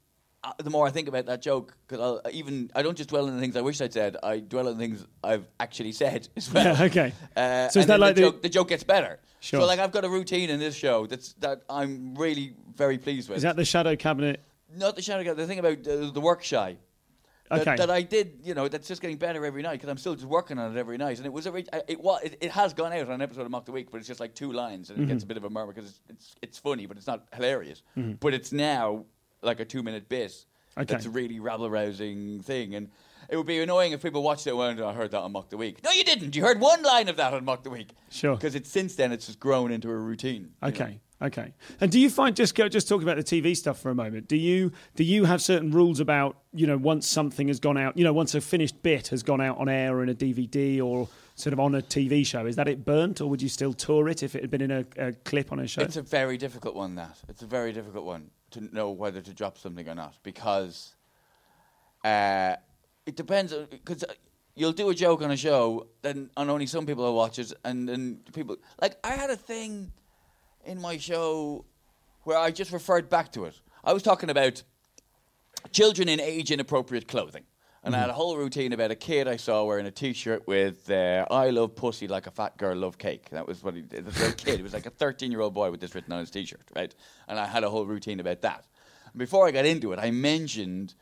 Speaker 2: uh, the more I think about that joke, because I'll even I don't just dwell on the things I wish I'd said, I dwell on things I've actually said as well.
Speaker 1: Yeah, okay.
Speaker 2: Uh,
Speaker 1: So is that like
Speaker 2: the,
Speaker 1: the-
Speaker 2: joke, the joke gets better?
Speaker 1: Sure.
Speaker 2: So like I've got a routine in this show that's that I'm really very pleased with.
Speaker 1: is that the shadow cabinet?
Speaker 2: not the shadow? cabinet. The thing about uh, the work shy that,
Speaker 1: Okay.
Speaker 2: that I did, you know, that's just getting better every night because I'm still just working on it every night. And it was a, re- it, was it, it has gone out on an episode of Mock the Week, but it's just like two lines, and it
Speaker 1: Mm-hmm.
Speaker 2: gets a bit of a murmur because it's, it's it's funny, but it's not hilarious. But it's now like a two minute bit.
Speaker 1: Okay.
Speaker 2: That's a really rabble rousing thing, and it would be annoying if people watched it and "I heard that on Mock the Week." No, you didn't. You heard one line of that on Mock the Week.
Speaker 1: Sure.
Speaker 2: Because it's since then it's just grown into a routine. you know.
Speaker 1: Okay. And do you find just go just talking about the TV stuff for a moment? Do you do you have certain rules about you know once something has gone out, you know once a finished bit has gone out on air or in a DVD or sort of on a TV show, is that it burnt or would you still tour it if it had been in a, a clip on a show?
Speaker 2: It's a very difficult one. That it's a very difficult one to know whether to drop something or not because uh, it depends because you'll do a joke on a show then and only some people will watch it and then people like I had a thing in my show where I just referred back to it. I was talking about children in age inappropriate clothing. And I had a whole routine about a kid I saw wearing a T-shirt with uh, "I love pussy like a fat girl love cake." That was what he did. This kid. It was like a thirteen-year-old boy with this written on his T-shirt, right? And I had a whole routine about that. And before I got into it, I mentioned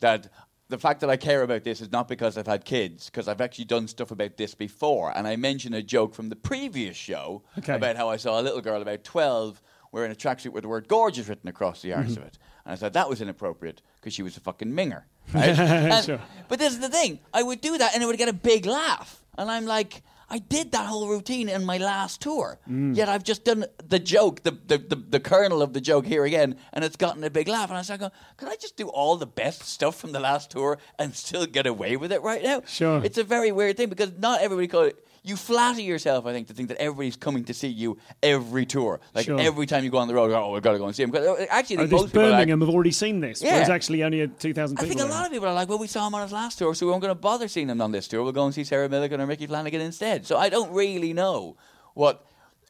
Speaker 2: that the fact that I care about this is not because I've had kids, because I've actually done stuff about this before. And I mentioned a joke from the previous show
Speaker 1: Okay.
Speaker 2: about how I saw a little girl about 12 wearing a tracksuit with the word gorgeous written across the arse mm-hmm. of it. And I said that was inappropriate because she was a fucking minger. Right? And-
Speaker 1: Sure.
Speaker 2: But this is the thing I would do that and it would get a big laugh. And I'm like, I did that whole routine in my last tour. Mm. Yet I've just done the joke, the, the, the, the kernel of the joke here again, and it's gotten a big laugh. And I was like, can I just do all the best stuff from the last tour and still get away with it right now?
Speaker 1: Sure.
Speaker 2: It's a very weird thing because not everybody it. You flatter yourself, I think, to think that everybody's coming to see you every tour. Like
Speaker 1: Sure.
Speaker 2: every time you go on the road, oh, we've got to go and see him. Because actually, I
Speaker 1: oh,
Speaker 2: think most people are like,
Speaker 1: Birmingham have already seen this,
Speaker 2: Yeah.
Speaker 1: whereas actually only a 2,000
Speaker 2: I think a lot of people are like, well, we saw him on his last tour, so we aren't going to bother seeing him on this tour. We'll go and see Sarah Millican or Micky Flanagan instead. So I don't really know what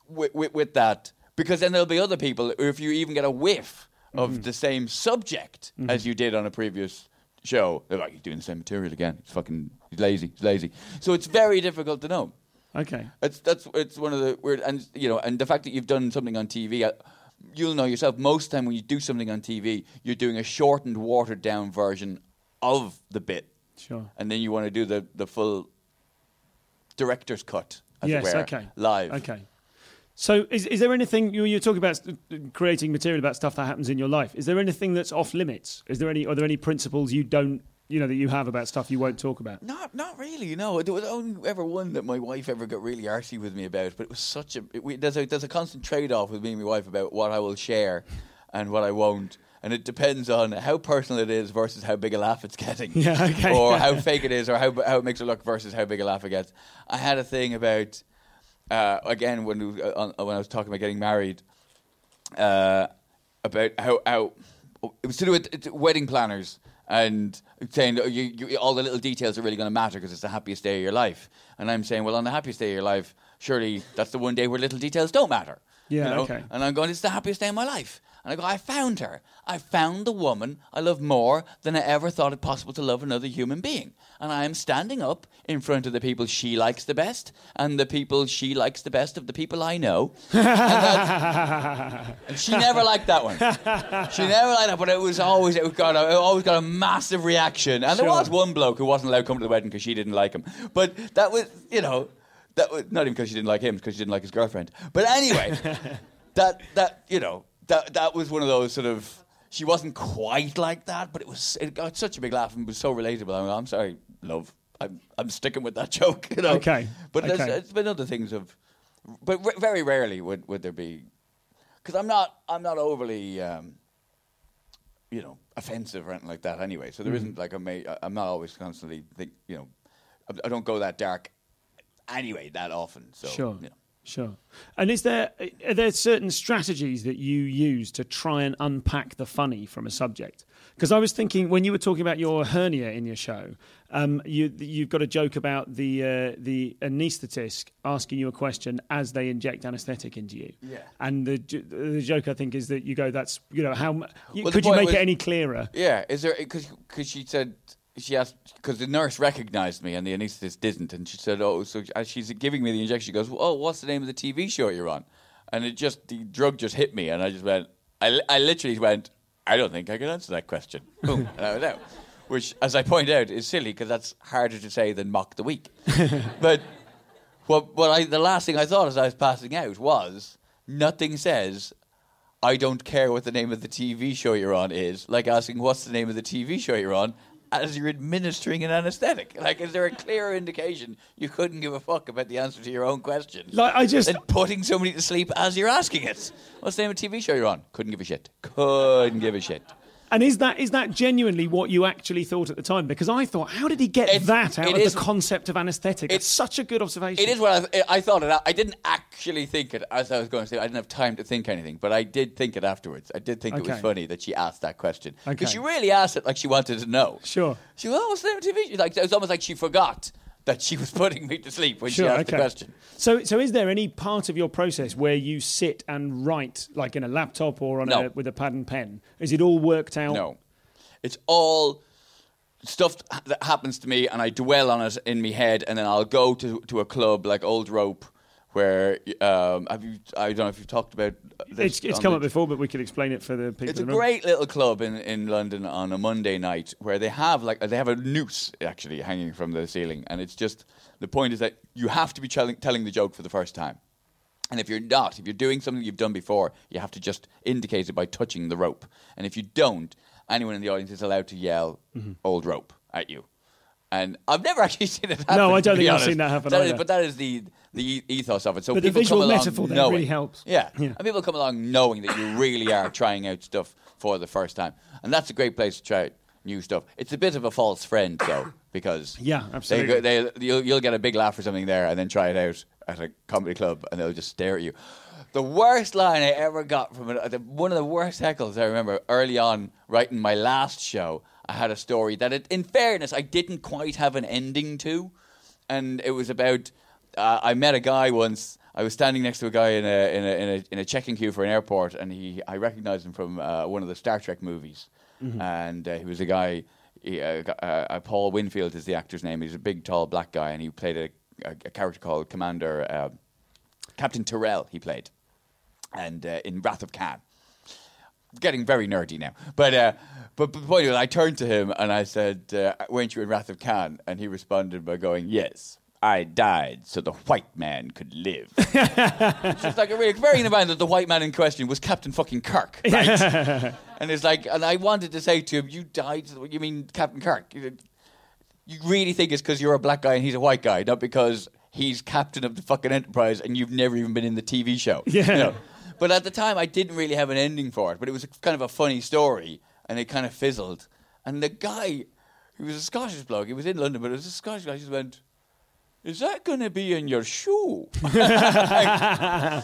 Speaker 2: with, with, with that because then there'll be other people. If you even get a whiff of
Speaker 1: Mm-hmm.
Speaker 2: the same subject as you did on a previous show, they're like, "You're doing the same material again. It's fucking he's lazy. He's lazy." So it's very difficult to know.
Speaker 1: Okay.
Speaker 2: It's that's it's one of the weird and you know and the fact that you've done something on TV, uh, you'll know yourself. Most time when you do something on TV, you're doing a shortened, watered down version of the bit,
Speaker 1: Sure.
Speaker 2: and then you want to do the the full director's cut. As
Speaker 1: Yes,
Speaker 2: it were,
Speaker 1: okay.
Speaker 2: live.
Speaker 1: Okay. So, is, is there anything you, you're talking about creating material about stuff that happens in your life? Is there anything that's off limits? Is there any? Are there any principles you don't, you know, that you have about stuff you won't talk about?
Speaker 2: Not, not really. You know, there was only ever one that my wife ever got really arsy with me about. But it was such a. It, we, there's a there's a constant trade off with me and my wife about what I will share and what I won't, and it depends on how personal it is versus how big a laugh it's getting.
Speaker 1: Yeah, okay.
Speaker 2: Or how fake it is, or how how it makes it look versus how big a laugh it gets. I had a thing about. Uh, again, when we- uh, on, when I was talking about getting married, uh, about how, how it was to do with wedding planners and saying oh, you, you, all the little details are really going to matter because it's the happiest day of your life. And I'm saying, well, on the happiest day of your life, surely that's the one day where little details don't matter.
Speaker 1: Yeah,
Speaker 2: you know?
Speaker 1: okay.
Speaker 2: And I'm going, it's the happiest day of my life. And I go, I found her. I found the woman I love more than I ever thought it possible to love another human being. And I am standing up in front of the people she likes the best and the people she likes the best of the people I know. and, and she never liked that one. She never liked that, but it was always it got a, it always got a massive reaction. And there was one bloke who wasn't allowed to come to the wedding because she didn't like him. But that was, you know, that was not even because she didn't like him, because she didn't like his girlfriend. But anyway, that that you know that that was one of those sort of. She wasn't quite like that, but it was. It got such a big laugh and was so relatable. I'm, I'm sorry, love. I'm I'm sticking with that joke. You know.
Speaker 1: Okay,
Speaker 2: But there's,
Speaker 1: okay.
Speaker 2: it's been other things of, but r- very rarely would would there be, because I'm not I'm not overly. Um, you know, offensive or anything like that. Anyway, so there
Speaker 1: Mm-hmm.
Speaker 2: not like a. ma- I- I'm not always constantly think. You know, I- I don't go that dark. Anyway, that often. So
Speaker 1: Sure.
Speaker 2: you know.
Speaker 1: Sure. And is there are there certain strategies that you use to try and unpack the funny from a subject? Because I was thinking when you were talking about your hernia in your show, um, you you've got a joke about the uh, the anaesthetist asking you a question as they inject anaesthetic into you.
Speaker 2: Yeah.
Speaker 1: And the the joke I think is that you go, that's you know how you,
Speaker 2: Well,
Speaker 1: could you make
Speaker 2: was-
Speaker 1: it any clearer?
Speaker 2: Yeah, is there because she said she asked because the nurse recognized me and the anaesthetist didn't, and she said, "Oh, so as she's giving me the injection, she goes, oh, what's the name of the TV show you're on?" And it just the drug just hit me, and I just went, I, I literally went, I don't think I can answer that question. Boom, and I was out. Which, as I point out, is silly because that's harder to say than Mock the Week. but what, what I, the last thing I thought as I was passing out was nothing says I don't care what the name of the TV show you're on is, like asking what's the name of the TV show you're on as you're administering an anesthetic? Like, is there a clear indication you couldn't give a fuck about the answer to your own question?
Speaker 1: Like I just
Speaker 2: Than putting somebody to sleep as you're asking it. What's the name of the TV show you're on? Couldn't give a shit. Couldn't give a shit.
Speaker 1: And is that is that genuinely what you actually thought at the time? Because I thought, how did he get
Speaker 2: It's-
Speaker 1: that out of
Speaker 2: is-
Speaker 1: the concept of anaesthetic? It's such a good observation.
Speaker 2: It is what I, I thought it. I didn't actually think it as I was going to say. I didn't have time to think anything, but I did think it afterwards. I did think it was funny that she asked that question because
Speaker 1: Okay.
Speaker 2: she really asked it like she wanted to know.
Speaker 1: Sure.
Speaker 2: She was, oh, what's the name of TV? Like it was almost like she forgot that she was putting me to sleep when
Speaker 1: Sure,
Speaker 2: she asked
Speaker 1: okay.
Speaker 2: the question.
Speaker 1: So, so is there any part of your process where you sit and write, like in a laptop or on
Speaker 2: No.
Speaker 1: a, with a pad and pen? Is it all worked out?
Speaker 2: No, it's all stuff that happens to me, and I dwell on it in my head, and then I'll go to to a club like Old Rope. Where um, have you? I don't know if you've talked about this.
Speaker 1: It's, it's come
Speaker 2: the-
Speaker 1: up before, but we could explain it for the people.
Speaker 2: It's a great little club in, in London on a Monday night where they have like they have a noose actually hanging from the ceiling, and it's just the point is that you have to be telling, telling the joke for the first time, and if you're not, if you're doing something you've done before, you have to just indicate it by touching the rope, and if you don't, anyone in the audience is allowed to yell
Speaker 1: Mm-hmm.
Speaker 2: "old rope" at you. And I've never actually seen it happen.
Speaker 1: No, I don't think I've seen that happen
Speaker 2: That is- but that is the the ethos of it. So
Speaker 1: But the
Speaker 2: people
Speaker 1: visual
Speaker 2: come along
Speaker 1: metaphor
Speaker 2: knowing,
Speaker 1: really helps.
Speaker 2: Yeah.
Speaker 1: Yeah.
Speaker 2: and people come along knowing that you really are trying out stuff for the first time, and that's a great place to try out new stuff. It's a bit of a false friend though, because
Speaker 1: Yeah,
Speaker 2: they,
Speaker 1: absolutely.
Speaker 2: go- they you'll, you'll get a big laugh or something there, and then try it out at a comedy club, and they'll just stare at you. The worst line I ever got from one of the worst heckles I remember early on writing my last show. I had a story that, it, in fairness, I didn't quite have an ending to, and it was about. Uh, I met a guy once. I was standing next to a guy in a in a in a, in a checking queue for an airport, and he I recognized him from uh, one of the Star Trek movies, and uh, he was a guy. He, uh, uh, uh, Paul Winfield is the actor's name. He's a big, tall, black guy, and he played a, a, a character called Commander Captain Terrell. He played, and uh, in Wrath of Khan getting very nerdy now. But uh, but, but the point is, I turned to him and I said, uh, "Weren't you in Wrath of Khan?" And he responded by going, "Yes." I died so the white man could live. it's just like a really, bearing in mind that the white man in question was Captain fucking Kirk, right? and it's like, and I wanted to say to him, "You died. so- You mean Captain Kirk? You, you really think it's because you're a black guy and he's a white guy, not because he's captain of the fucking Enterprise and you've never even been in the TV show."
Speaker 1: Yeah.
Speaker 2: You know? But at the time, I didn't really have an ending for it. But it was a, kind of a funny story, and it kind of fizzled. And the guy, he was a Scottish bloke. He was in London, but it was a Scottish guy. he Just went, "Is that going to be in your shoe?" yeah,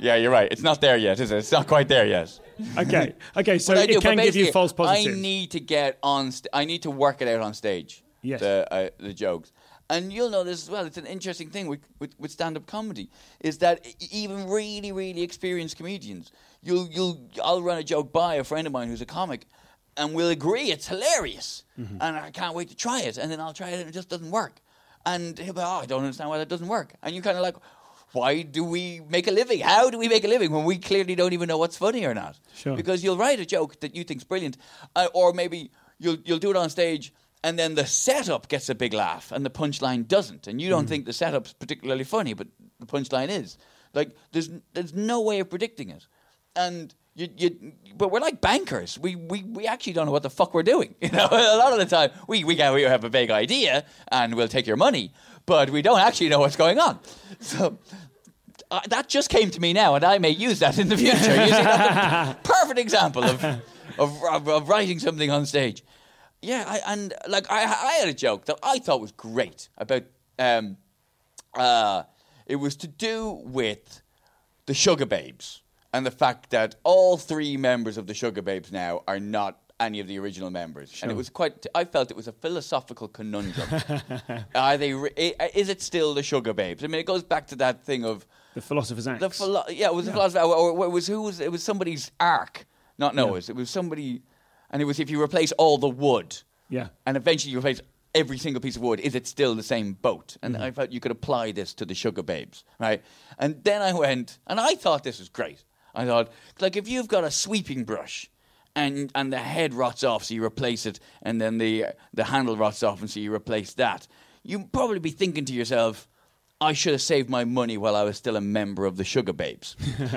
Speaker 2: you're right. It's not there yet, is it? It's not quite there yet.
Speaker 1: Okay, okay. So it
Speaker 2: do,
Speaker 1: can give you false positives.
Speaker 2: I need to get on. St- I need to work it out on stage.
Speaker 1: Yes.
Speaker 2: The uh, the jokes, and you'll know this as well. It's an interesting thing with with, with stand up comedy is that even really really experienced comedians, you'll you'll I'll run a joke by a friend of mine who's a comic, and we'll agree it's hilarious,
Speaker 1: Mm-hmm.
Speaker 2: and I can't wait to try it, and then I'll try it and it just doesn't work, and he'll be oh I don't understand why that doesn't work, and you're kind of like. Why do we make a living? How do we make a living when we clearly don't even know what's funny or not?
Speaker 1: Sure.
Speaker 2: Because you'll write a joke that you think's brilliant, uh, or maybe you'll you'll do it on stage, and then the setup gets a big laugh, and the punchline doesn't, and you don't think the setup's particularly funny, but the punchline is. Like there's there's no way of predicting it, and you you but we're like bankers. We we we actually don't know what the fuck we're doing. You know, a lot of the time we we we have a vague idea and we'll take your money, but we don't actually know what's going on. So uh, that just came to me now, and I may use that in the future. You see, that's a perfect example of, of, of, of writing something on stage. Yeah, I, and like I, I had a joke that I thought was great about. Um, uh, it was to do with the Sugababes and the fact that all three members of the Sugababes now are not any of the original members, and it was quite. I felt it was a philosophical conundrum. are they? re- Is it still the Sugababes? I mean, it goes back to that thing of
Speaker 1: the philosopher's axe.
Speaker 2: the philo- yeah, it was a philosopher, or, or it was who was it was somebody's ark, not Noah's. It was somebody, and it was if you replace all the wood,
Speaker 1: yeah.
Speaker 2: and eventually you replace every single piece of wood, is it still the same boat?
Speaker 1: Mm-hmm.
Speaker 2: And I felt you could apply this to the Sugababes, right? And then I went, and I thought this was great. I thought, like, if you've got a sweeping brush. And, and the head rots off, so you replace it, and then the the handle rots off, and so you replace that. You'd probably be thinking to yourself, I should have saved my money while I was still a member of the Sugababes.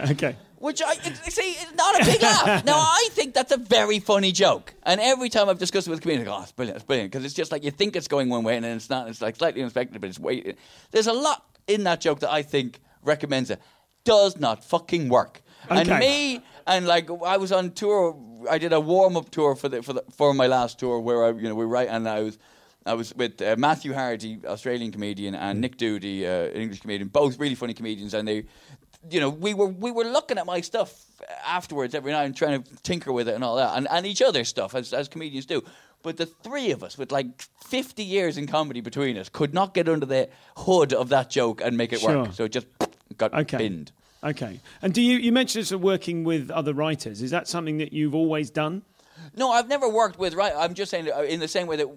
Speaker 1: okay.
Speaker 2: Which I see, it's not a big laugh. Now I think that's a very funny joke, and every time I've discussed it with comedians, "Oh, it's brilliant, it's brilliant," because it's just like you think it's going one way and then it's not. It's like slightly unexpected, but it's way. There's a lot in that joke that I think recommends it. Does not fucking work. And me and like I was on tour. I did a warm up tour for the for the for my last tour where I you know we were right and I was. I was with uh, Matthew Hardy, Australian comedian, and Nick Doody, uh, English comedian, both really funny comedians, and they, you know, we were we were looking at my stuff afterwards every night and trying to tinker with it and all that, and, and each other's stuff as as comedians do. But the three of us, with like fifty years in comedy between us, could not get under the hood of that joke and make it
Speaker 1: Sure.
Speaker 2: work. So it just got
Speaker 1: Okay.
Speaker 2: binned.
Speaker 1: Okay. And do you you mentioned sort of working with other writers? Is that something that you've always done?
Speaker 2: No, I've never worked with. Right, I'm just saying uh, in the same way that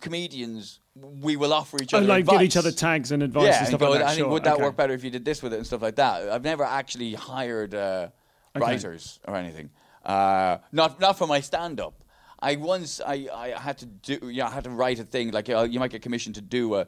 Speaker 2: comedians, we will offer each
Speaker 1: Oh,
Speaker 2: other
Speaker 1: like
Speaker 2: advice.
Speaker 1: give each other tags and advice
Speaker 2: yeah,
Speaker 1: and stuff
Speaker 2: go,
Speaker 1: like that.
Speaker 2: I think
Speaker 1: Sure,
Speaker 2: would that
Speaker 1: okay.
Speaker 2: work better if you did this with it and stuff like that. I've never actually hired uh,
Speaker 1: Okay.
Speaker 2: writers or anything. Uh, not not for my stand up. I once I, I had to do yeah I had to write a thing like uh, you might get commissioned to do a.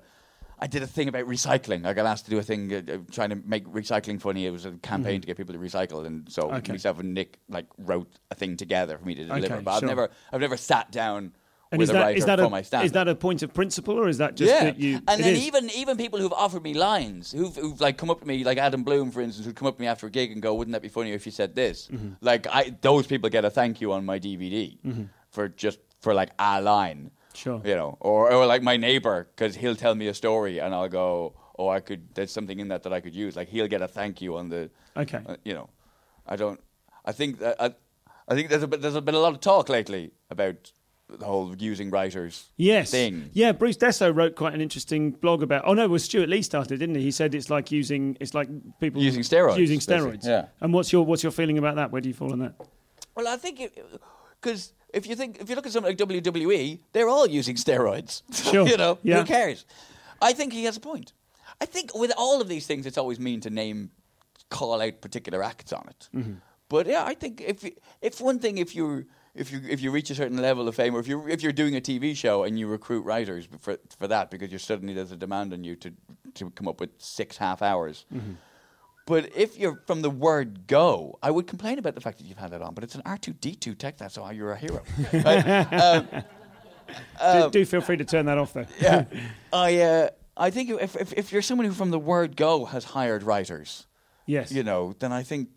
Speaker 2: I did a thing about recycling. I got asked to do a thing uh, uh, trying to make recycling funny. It was a campaign to get people to recycle, and so
Speaker 1: Mm-hmm. Okay.
Speaker 2: myself and Nick like wrote a thing together for me to deliver.
Speaker 1: Okay,
Speaker 2: but I've
Speaker 1: sure.
Speaker 2: never I've never sat down
Speaker 1: And
Speaker 2: with
Speaker 1: is
Speaker 2: a
Speaker 1: that
Speaker 2: writer
Speaker 1: is that
Speaker 2: for
Speaker 1: a
Speaker 2: my stand.
Speaker 1: is that a point of principle or is that just
Speaker 2: yeah,
Speaker 1: that you?
Speaker 2: and then
Speaker 1: is?
Speaker 2: even even people who've offered me lines, who've, who've like come up to me, like Adam Bloom, for instance, who'd come up to me after a gig and go, "Wouldn't that be funnier if you said this?"
Speaker 1: Mm-hmm.
Speaker 2: Like I, those people get a thank you on my DVD for just for like a line,
Speaker 1: Sure.
Speaker 2: you know, or or like my neighbor because he'll tell me a story and I'll go, "Oh, I could." There's something in that that I could use. Like he'll get a thank you on the,
Speaker 1: Okay.
Speaker 2: uh, you know, I don't. I think that I, I think there's a bit, there's been a lot of talk lately about the whole using writers
Speaker 1: Yes.
Speaker 2: thing.
Speaker 1: Yeah, Bruce Dessau wrote quite an interesting blog about. Oh no, it was Stewart Lee started, didn't he? He said it's like using it's like people
Speaker 2: Using steroids,
Speaker 1: Using
Speaker 2: basically,
Speaker 1: steroids.
Speaker 2: yeah.
Speaker 1: And what's your what's your feeling about that? Where do you fall on that?
Speaker 2: Well, I think because if you think if you look at something like WWE, they're all using steroids.
Speaker 1: Sure,
Speaker 2: you know,
Speaker 1: yeah.
Speaker 2: who cares? I think he has a point. I think with all of these things, it's always mean to name, call out particular acts on it.
Speaker 1: Mm-hmm.
Speaker 2: But yeah, I think if if one thing, if you if you if you reach a certain level of fame, or if you if you're doing a TV show and you recruit writers for for that because you're suddenly there's a demand on you to to come up with six half hours.
Speaker 1: Mm-hmm.
Speaker 2: But if you're from the word go, I would complain about the fact that you've had it on. But it's an R2D2 tech, that's why you're a hero. Right? Um,
Speaker 1: do, do feel free to turn that off though.
Speaker 2: yeah. I, uh, I think if, if, if you're someone who from the word go has hired writers,
Speaker 1: yes.
Speaker 2: you know, then I think.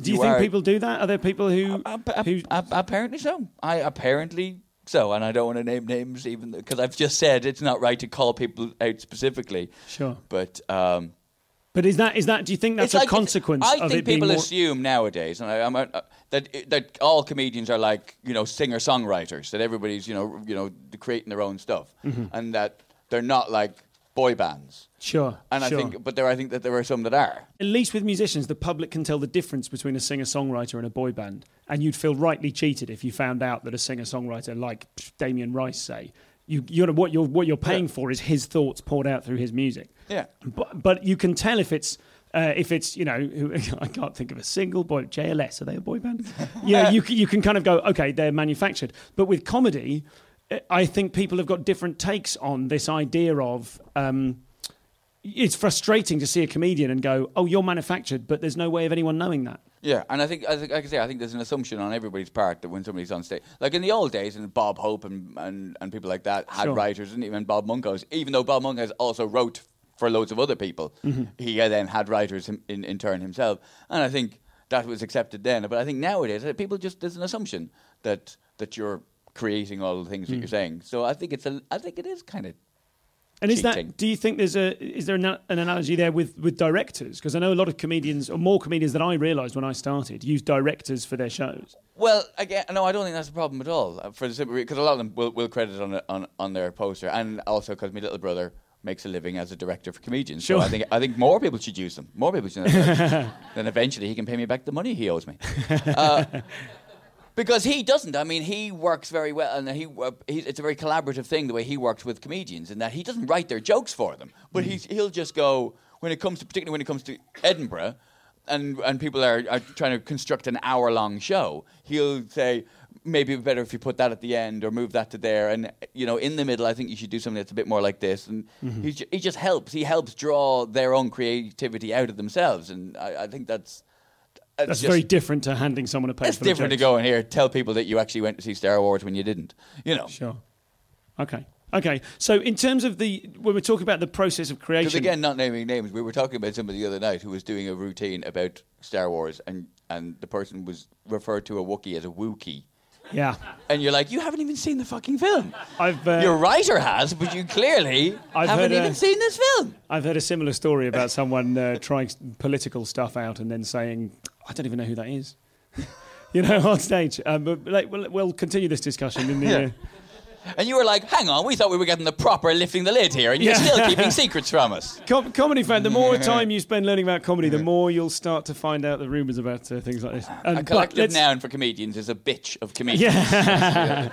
Speaker 1: Do you, think
Speaker 2: are-
Speaker 1: people do that? Are there people who
Speaker 2: Ap- ap-
Speaker 1: who
Speaker 2: ap- apparently so. I apparently so, and I don't want to name names even because I've just said it's not right to call people out specifically.
Speaker 1: Sure.
Speaker 2: But um,
Speaker 1: But is that is that? Do you think that's a
Speaker 2: like-
Speaker 1: consequence
Speaker 2: I
Speaker 1: of
Speaker 2: think
Speaker 1: it being
Speaker 2: people
Speaker 1: more?
Speaker 2: assume nowadays, and I, I'm, uh, that that all comedians are like you know singer songwriters. That everybody's you know you know creating their own stuff,
Speaker 1: Mm-hmm.
Speaker 2: and that they're not like boy bands.
Speaker 1: Sure.
Speaker 2: And
Speaker 1: sure.
Speaker 2: I think, but there, I think that there are some that are.
Speaker 1: At least with musicians, the public can tell the difference between a singer songwriter and a boy band. And you'd feel rightly cheated if you found out that a singer songwriter like Damien Rice, say, you, you know, what you're, what you're paying
Speaker 2: Yeah.
Speaker 1: for is his thoughts poured out through his music.
Speaker 2: Yeah.
Speaker 1: But, but you can tell if it's. Uh, if it's you know I can't think of a single boy JLS are they a boy band? yeah, you can, you can kind of go okay they're manufactured. But with comedy, I think people have got different takes on this idea of um, it's frustrating to see a comedian and go, "Oh, you're manufactured," but there's no way of anyone knowing that.
Speaker 2: Yeah, and I think, I think, like I say, I think there's an assumption on everybody's part that when somebody's on stage, like in the old days, and Bob Hope and, and, and people like that had
Speaker 1: Sure.
Speaker 2: writers, and even Bob Monkhouse, even though Bob Monkhouse also wrote for loads of other people, he uh, then had writers in, in, in turn himself, and I think that was accepted then. But I think nowadays, uh, people just there's an assumption that that you're creating all the things that you're saying. So I think it's a, I think it is kind of
Speaker 1: And is
Speaker 2: Cheating.
Speaker 1: that? Do you think there's a is there an, an analogy there with with directors? Because I know a lot of comedians, or more comedians than I realised when I started, use directors for their shows.
Speaker 2: Well, again, no, I don't think that's a problem at all. uh, For the simple because a lot of them will, will credit on, it- on on their poster, and also because my little brother makes a living as a director for comedians.
Speaker 1: Sure.
Speaker 2: So I think I think more people should use them. More people should. Use them. then eventually he can pay me back the money he owes me. Uh, because he doesn't. I mean, he works very well, and he, uh, he it's a very collaborative thing the way he works with comedians, in that he doesn't write their jokes for them, but he's, he'll just go when it comes to particularly when it comes to Edinburgh, and and people are, are trying to construct an hour long show. He'll say. Maybe it'd be better if you put that at the end or move that to there, and you know, in the middle, I think you should do something that's a bit more like this. And he, ju- he just helps. He helps draw their own creativity out of themselves, and I, I think that's
Speaker 1: That's very different to handing someone a paper.
Speaker 2: It's different to go in here tell people that you actually went to see Star Wars when you didn't. You know.
Speaker 1: Sure. Okay. Okay. So in terms of the when we're talking about the process of creation,
Speaker 2: Because again, not naming names, we were talking about somebody the other night who was doing a routine about Star Wars, and and the person was referred to a Wookiee as a Wookiee.
Speaker 1: yeah,
Speaker 2: And you're like, you haven't even seen the fucking film.
Speaker 1: I've uh,
Speaker 2: Your writer has, but you clearly
Speaker 1: I've
Speaker 2: haven't
Speaker 1: uh,
Speaker 2: even seen this film.
Speaker 1: I've heard a similar story about someone uh, trying political stuff out and then saying, "I don't even know who that is." you know, on stage. Um, but like, we'll, we'll continue this discussion in the. Uh,
Speaker 2: And you were like, hang on, we thought we were getting the proper lifting the lid here, and you're
Speaker 1: Yeah.
Speaker 2: still keeping secrets from us.
Speaker 1: Com- comedy fan, the more time you spend learning about comedy, the more you'll start to find out the rumours about uh, things like this. Um,
Speaker 2: A collective noun for comedians is a bitch of comedians.
Speaker 1: Yeah.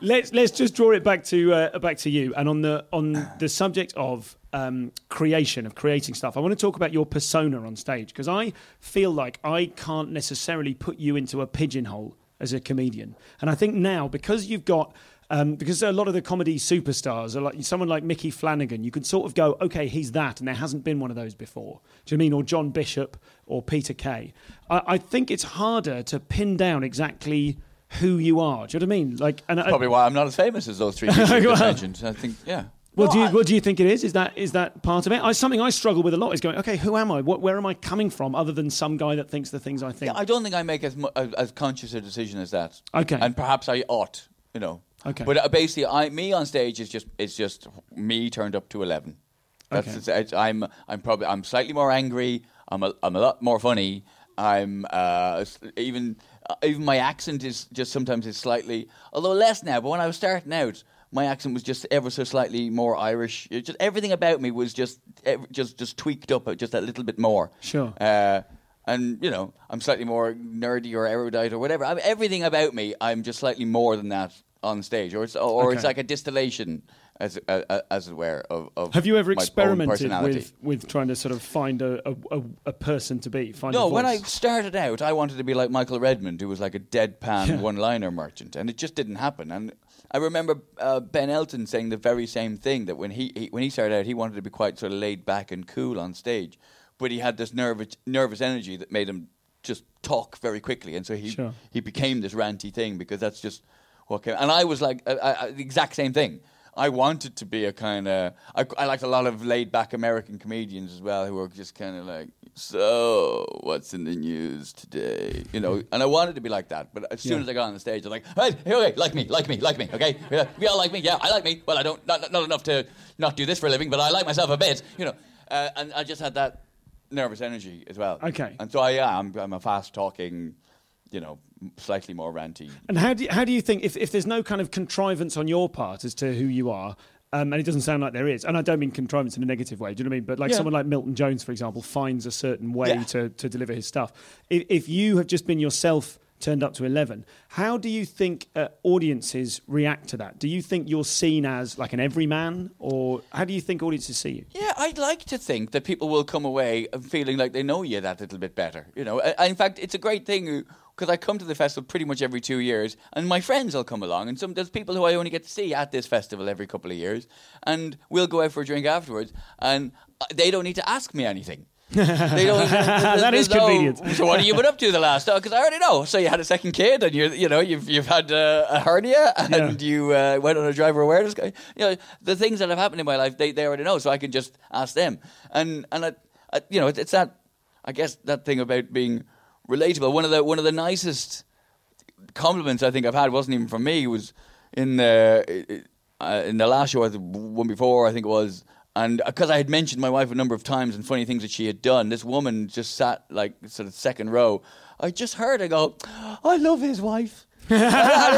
Speaker 1: let's let's just draw it back to uh, back to you and on the on the subject of um, creation of creating stuff. I want to talk about your persona on stage because I feel like I can't necessarily put you into a pigeonhole as a comedian, and I think now because you've got. Um, because a lot of the comedy superstars are like someone like Micky Flanagan, you can sort of go, okay, he's that, and there hasn't been one of those before. Do you know I mean? Or John Bishop or Peter Kay. I, I think it's harder to pin down exactly who you are. Do you know what I mean? Like, and I-
Speaker 2: Probably why I'm not as famous as those three people
Speaker 1: Well-
Speaker 2: mentioned. I think, yeah.
Speaker 1: Well,
Speaker 2: No,
Speaker 1: do you,
Speaker 2: I-
Speaker 1: what do you think it is? Is that is that part of it? I, something I struggle with a lot is going, okay, who am I? What, where am I coming from? Other than some guy that thinks the things I think.
Speaker 2: Yeah, I don't think I make as mu- as, as conscious a decision as that.
Speaker 1: Okay.
Speaker 2: and perhaps I ought, you know.
Speaker 1: Okay.
Speaker 2: But uh, basically, I me on stage is just it's just me turned up to eleven. That's
Speaker 1: Okay.
Speaker 2: it's, it's, I'm I'm probably I'm slightly more angry. I'm a, I'm a lot more funny. I'm uh, even uh, even my accent is just sometimes is slightly although less now. But when I was starting out, my accent was just ever so slightly more Irish. It just everything about me was just just just tweaked up just a little bit more.
Speaker 1: Sure.
Speaker 2: Uh, and you know, I'm slightly more nerdy or erudite or whatever. I mean, everything about me, I'm just slightly more than that on stage, or it's or it's like a distillation, as uh, as it were, of, of
Speaker 1: Have you ever experimented with, with trying to sort of find a, a, a, person to be? Find
Speaker 2: No, when I started out, I wanted to be like Michael Redmond, who was like a deadpan one-liner merchant, and it just didn't happen. And I remember uh, Ben Elton saying the very same thing that when he, he when he started out, he wanted to be quite sort of laid back and cool on stage, but he had this nervous nervous energy that made him just talk very quickly, and so he
Speaker 1: Sure.
Speaker 2: he became this ranty thing because that's just what came. And I was like uh, uh, the exact same thing. I wanted to be a kind of. I, I liked a lot of laid back American comedians as well, who were just kind of like, "So, what's in the news today?" You know. And I wanted to be like that, but as soon
Speaker 1: Yeah.
Speaker 2: as I got on the stage, I'm like, "Hey, okay, like me, like me, like me, okay, yeah, we all like me, yeah, I like me. Well, I don't not, not enough to not do this for a living, but I like myself a bit, you know." Uh, and I just had that nervous energy as well.
Speaker 1: Okay.
Speaker 2: And so I am. I'm a fast talking, you know, slightly more ranty.
Speaker 1: And how do you, how do you think if, if there's no kind of contrivance on your part as to who you are, um, and it doesn't sound like there is, and I don't mean contrivance in a negative way. Do you know what I mean? But like
Speaker 2: Yeah.
Speaker 1: someone like Milton Jones, for example, finds a certain way
Speaker 2: Yeah.
Speaker 1: to, to deliver his stuff. If, if you have just been yourself turned up to 11, how do you think uh, audiences react to that? Do you think you're seen as like an everyman, or how do you think audiences see you?
Speaker 2: Yeah, I'd like to think that people will come away feeling like they know you that little bit better. You know, in fact, it's a great thing because I come to the festival pretty much every two years, and my friends will come along, and some there's people who I only get to see at this festival every couple of years, and we'll go out for a drink afterwards, and uh, they don't need to ask me anything. they don't,
Speaker 1: That is
Speaker 2: no,
Speaker 1: convenient.
Speaker 2: So what have you been up to the last? Because I already know. So you had a second kid, and you you know you've you've had uh, a hernia, and
Speaker 1: Yeah.
Speaker 2: you uh, went on a driver awareness. guy. You know the things that have happened in my life, they, they already know, so I can just ask them. And and I, I, you know it's that I guess that thing about being relatable. One of the one of the nicest compliments I think I've had wasn't even from me. It was in the uh, in the last show, or the one before, I think it was. And because I had mentioned my wife a number of times and funny things that she had done, this woman just sat like sort of second row. I just heard her go, "I love his wife." and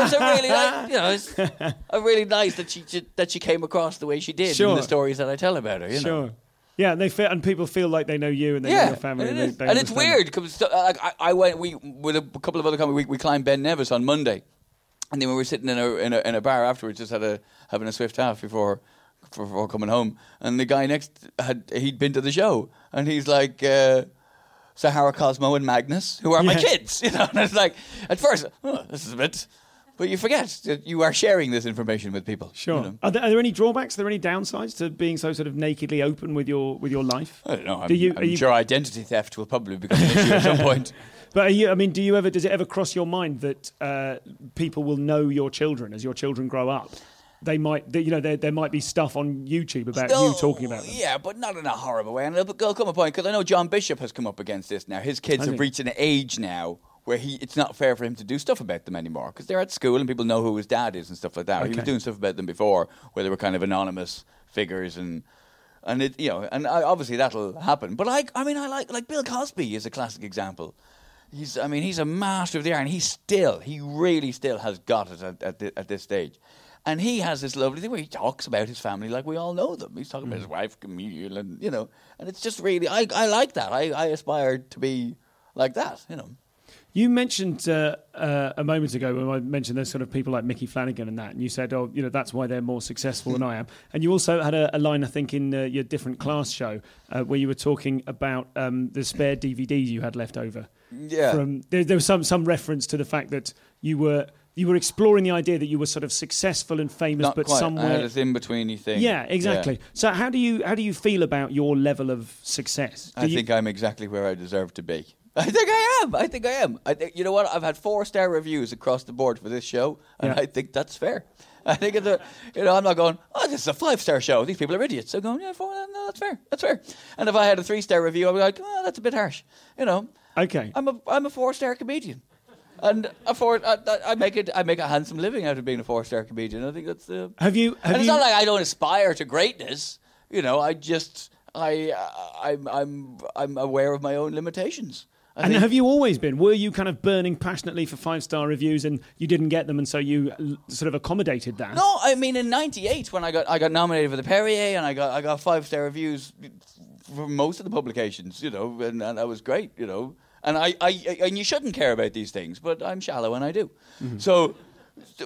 Speaker 2: it's a really, like, you know, it's a really nice that she that she came across the way she did
Speaker 1: Sure.
Speaker 2: in the stories that I tell about her. You know?
Speaker 1: Sure. Yeah, and they feel, and people feel like they know you and they know your family.
Speaker 2: and,
Speaker 1: and, they, they
Speaker 2: and it's weird because like, I, I went we with a couple of other companies. We, we climbed Ben Nevis on Monday, and then we were sitting in a in a, in a bar afterwards, just had a having a swift half before before coming home. And the guy next had he'd been to the show, and he's like. Uh, Sahara Cosmo and Magnus, who are my kids, you know, and it's like at first, oh, this is a bit, but you forget that you are sharing this information with people.
Speaker 1: Sure.
Speaker 2: you know.
Speaker 1: Are, there, are there any drawbacks? Are there any downsides to being so sort of nakedly open with your with your life?
Speaker 2: I don't know. I'm,
Speaker 1: Do you-
Speaker 2: I'm
Speaker 1: you-
Speaker 2: sure identity theft will probably become an issue at some point.
Speaker 1: But are you, I mean, do you ever? Does it ever cross your mind that uh, people will know your children as your children grow up? They might, they, you know, there, there might be stuff on YouTube about you talking about them.
Speaker 2: Yeah, but not in a horrible way. And it'll come a point because I know John Bishop has come up against this now. His kids have reached an age now where he it's not fair for him to do stuff about them anymore because they're at school and people know who his dad is and stuff like that. He was doing stuff about them before where they were kind of anonymous figures and. And it, you know, and I, obviously that'll happen. But I, I mean, I like like Bill Cosby is a classic example. He's, I mean, he's a master of the art, and he still, he really still has got it at, at, thi- at this stage. And he has this lovely thing where he talks about his family like we all know them. He's talking about his mm. wife, Camille, and you know, and it's just really, I, I like that. I, I aspire to be like that, you know.
Speaker 1: You mentioned uh, uh, a moment ago when I mentioned those sort of people like Micky Flanagan and that, and you said, "Oh, you know, that's why they're more successful than I am." And you also had a, a line, I think, in uh, your different class show uh, where you were talking about um, the spare DVDs you had left over.
Speaker 2: Yeah.
Speaker 1: From there, there was some some reference to the fact that you were you were exploring the idea that you were sort of successful and famous,
Speaker 2: Not
Speaker 1: but
Speaker 2: quite. I had
Speaker 1: somewhere.
Speaker 2: this in betweeny thing.
Speaker 1: Yeah, exactly. So how do you how do you feel about your level of success? Do
Speaker 2: I
Speaker 1: you-
Speaker 2: think I'm exactly where I deserve to be. I think I am. I think I am. I think, you know what? I've had four star reviews across the board for this show, and
Speaker 1: Yeah.
Speaker 2: I think that's fair. I think it's a, you know, I'm not going, oh, this is a five star show. These people are idiots. I'm going, yeah, four, no, that's fair. That's fair. And if I had a three star review, I'd be like, oh, that's a bit harsh. You know,
Speaker 1: okay.
Speaker 2: I'm a, I'm a four star comedian. And a four, I, I- I make it. I make a handsome living out of being a four-star comedian. I think that's the.
Speaker 1: Have you have
Speaker 2: and it's
Speaker 1: you
Speaker 2: not like I don't aspire to greatness. You know, I just I I'm I'm I'm aware of my own limitations. I
Speaker 1: And
Speaker 2: think-
Speaker 1: have you always been? Were you kind of burning passionately for five star reviews and you didn't get them, and so you sort of accommodated that?
Speaker 2: No, I mean in '98 when I got I got nominated for the Perrier and I got I got five star reviews from most of the publications, you know, and, and that was great, you know. And I, I, I and you shouldn't care about these things, but I'm shallow and I do. So,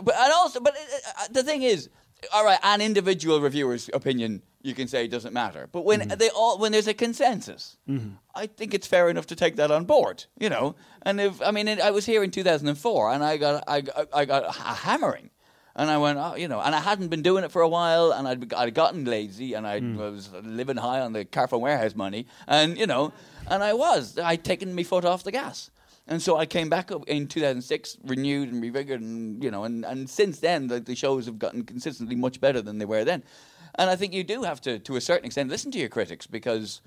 Speaker 2: but and also, but uh, uh, the thing is, all right, an individual reviewer's opinion you can say it doesn't matter, but when mm-hmm. they all when there's a consensus, mm-hmm. I think it's fair enough to take that on board, you know. And if I mean, I was here in 2004 and I got I, I got a hammering. And I went, oh, you know, and I hadn't been doing it for a while, and I'd, I'd gotten lazy, and I mm. was living high on the Carphone warehouse money, and you know, and I was, I'd taken my foot off the gas, and so I came back up in 2006, renewed and revigored, and you know, and, and since then the, the shows have gotten consistently much better than they were then, and I think you do have to, to a certain extent, listen to your critics because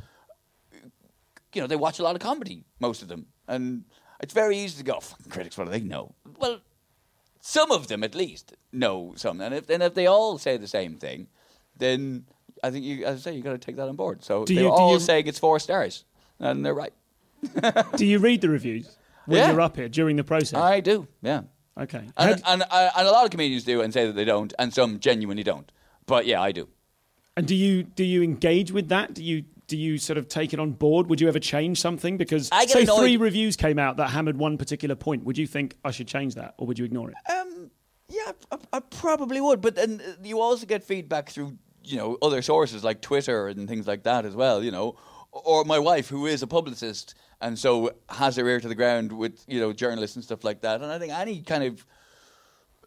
Speaker 2: you know, they watch a lot of comedy, most of them. And it's very easy to go, fucking critics, what do they know? Well, some of them at least know some. And if, and if they all say the same thing, then I think, you, as I say, you've got to take that on board. So
Speaker 1: Do
Speaker 2: they're
Speaker 1: you-
Speaker 2: all
Speaker 1: you-
Speaker 2: saying it's four stars, and they're right.
Speaker 1: Do you read the reviews when
Speaker 2: Yeah.
Speaker 1: you're up here during the process?
Speaker 2: I do, yeah.
Speaker 1: okay.
Speaker 2: And,
Speaker 1: How-
Speaker 2: and, uh, and a lot of comedians do and say that they don't, and some genuinely don't. But yeah, I do.
Speaker 1: And do you do you engage with that? Do you do you sort of take it on board? Would you ever change something? Because
Speaker 2: I
Speaker 1: say
Speaker 2: annoyed-
Speaker 1: three reviews came out that hammered one particular point, would you think I should change that, or would you ignore it?
Speaker 2: Um, yeah, I, I probably would, but then uh, you also get feedback through you know other sources like Twitter and things like that as well. You know, or my wife who is a publicist and so has her ear to the ground with you know journalists and stuff like that. And I think any kind of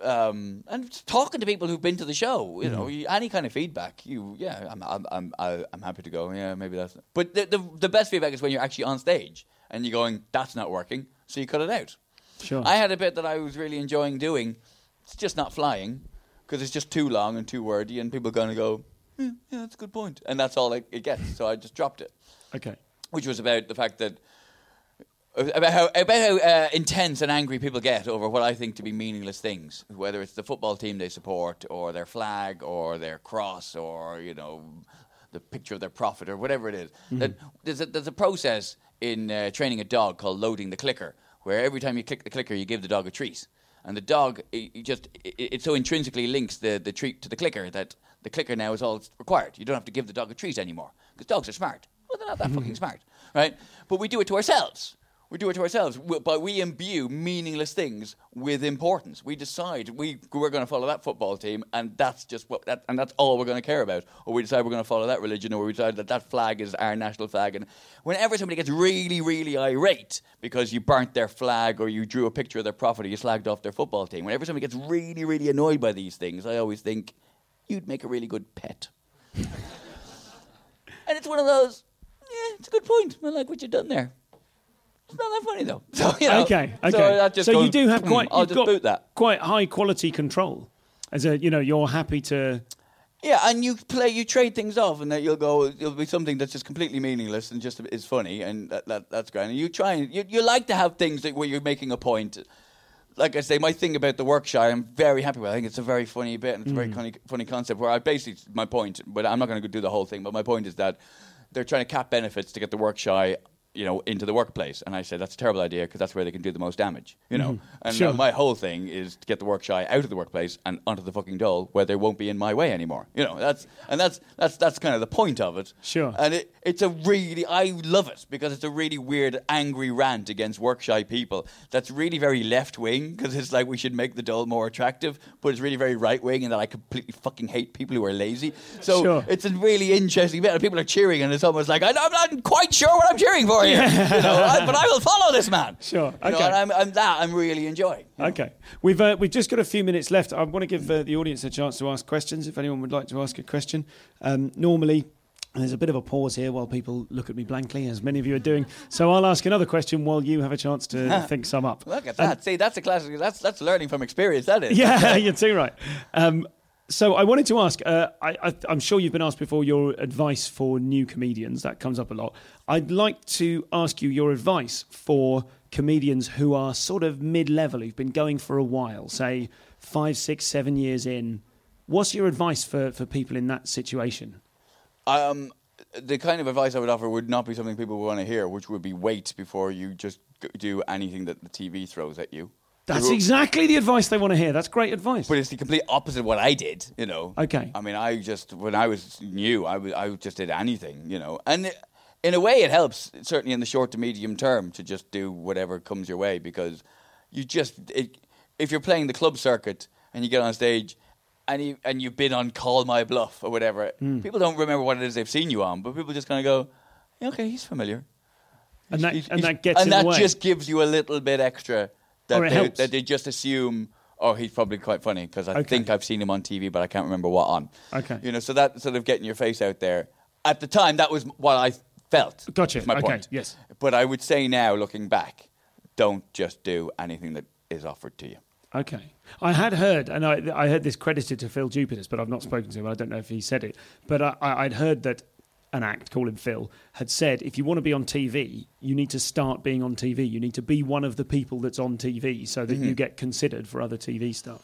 Speaker 2: um, and talking to people who've been to the show, you know, you, any kind of feedback, you yeah, I'm I'm I'm I'm happy to go. Yeah, maybe that's. But the, the the best feedback is when you're actually on stage and you're going, that's not working, so you cut it out.
Speaker 1: Sure.
Speaker 2: I had a bit that I was really enjoying doing. It's just not flying because it's just too long and too wordy, and people are going to go, yeah, yeah, that's a good point, and that's all it, it gets. So I just dropped it,
Speaker 1: okay.
Speaker 2: which was about the fact that about how about how uh, intense and angry people get over what I think to be meaningless things, whether it's the football team they support, or their flag, or their cross, or you know, the picture of their prophet, or whatever it is. That there's a, there's a process in uh, training a dog called loading the clicker, where every time you click the clicker, you give the dog a treat, and the dog it, it just it, it so intrinsically links the the treat to the clicker that the clicker now is all required. You don't have to give the dog a treat anymore because dogs are smart. Well, they're not that fucking smart, right? But we do it to ourselves We do it to ourselves, but we imbue meaningless things with importance. We decide we we're going to follow that football team, and that's just what that, and that's all we're going to care about. Or we decide we're going to follow that religion, or we decide that that flag is our national flag. And whenever somebody gets really, really irate because you burnt their flag or you drew a picture of their prophet or you slagged off their football team, whenever somebody gets really, really annoyed by these things, I always think you'd make a really good pet. and it's one of those. Yeah, it's a good point. I like what you've done there. It's not that funny though. So, you know,
Speaker 1: okay, okay.
Speaker 2: So,
Speaker 1: So you do have
Speaker 2: "Hmm,
Speaker 1: quite.
Speaker 2: I'll just boot that.
Speaker 1: quite high quality control. As a, you know, you're happy to.
Speaker 2: Yeah, and you play, you trade things off, and that you'll go. It'll be something that's just completely meaningless and just is funny, and that, that that's great. And you try and you, you like to have things that where you're making a point. Like I say, my thing about the workshop, I'm very happy with. I think it's a very funny bit and it's a very funny, funny concept. Where I basically my point, but I'm not going to do the whole thing. But my point is that they're trying to cap benefits to get the workshop, you know, into the workplace. And I said that's a terrible idea because that's where they can do the most damage. You know, and
Speaker 1: Sure.
Speaker 2: uh, my whole thing is to get the work shy out of the workplace and onto the fucking dole where they won't be in my way anymore. You know, that's and that's that's that's kind of the point of it.
Speaker 1: Sure.
Speaker 2: And it, it's a really I love it because it's a really weird angry rant against work shy people. That's really very left wing because it's like we should make the dole more attractive, but it's really very right wing and that I completely fucking hate people who are lazy. So
Speaker 1: Sure.
Speaker 2: it's a really interesting bit. And people are cheering and it's almost like I, I'm not quite sure what I'm cheering for here, you know, I- but I will follow this man.
Speaker 1: Sure,
Speaker 2: You know,
Speaker 1: okay.
Speaker 2: and I'm, I'm that I'm really enjoying.
Speaker 1: Okay, we've uh, we've just got a few minutes left. I want to give uh, the audience a chance to ask questions. If anyone would like to ask a question, um, normally. There's a bit of a pause here while people look at me blankly, as many of you are doing. So I'll ask another question while you have a chance to think some up.
Speaker 2: Look at that. See, that's a classic. That's that's learning from experience. That is.
Speaker 1: Yeah, you're too right. Um, so I wanted to ask. Uh, I, I'm sure you've been asked before your advice for new comedians. That comes up a lot. I'd like to ask you your advice for comedians who are sort of mid-level, who've been going for a while, say five, six, seven years in. What's your advice for, for people in that situation?
Speaker 2: Um, the kind of advice I would offer would not be something people would want to hear, which would be wait before you just do anything that the TV throws at you.
Speaker 1: That's
Speaker 2: People-
Speaker 1: exactly the advice they want to hear. That's great advice.
Speaker 2: But it's the complete opposite of what I did, you know.
Speaker 1: Okay.
Speaker 2: I mean, I just when I was new, I was- I just did anything, you know. And it- in a way, it helps certainly in the short to medium term to just do whatever comes your way because you just it, if you're playing the club circuit and you get on stage. And you and you've been on Call My Bluff or whatever.
Speaker 1: Hmm.
Speaker 2: People don't remember what it is they've seen you on, but people just kind of go, "Yeah, "Okay, he's familiar."
Speaker 1: and that,
Speaker 2: He's-
Speaker 1: and that gets
Speaker 2: and that
Speaker 1: way.
Speaker 2: just gives you a little bit extra that
Speaker 1: Or it
Speaker 2: they,
Speaker 1: helps.
Speaker 2: that they just assume oh he's probably quite funny because I
Speaker 1: Okay.
Speaker 2: think I've seen him on TV but I can't remember what on
Speaker 1: Okay.
Speaker 2: you know so that sort of getting your face out there at the time that was what I felt
Speaker 1: Gotcha.
Speaker 2: my
Speaker 1: Okay,
Speaker 2: point
Speaker 1: yes.
Speaker 2: but I would say now looking back don't just do anything that is offered to you
Speaker 1: Okay. I had heard, and I, I heard this credited to Phil Jupitus, but I've not spoken to him. I don't know if he said it. But I- I'd heard that an act, call him Phil, had said if you want to be on TV, you need to start being on TV. You need to be one of the people that's on TV so that you mm-hmm. get considered for other TV stuff.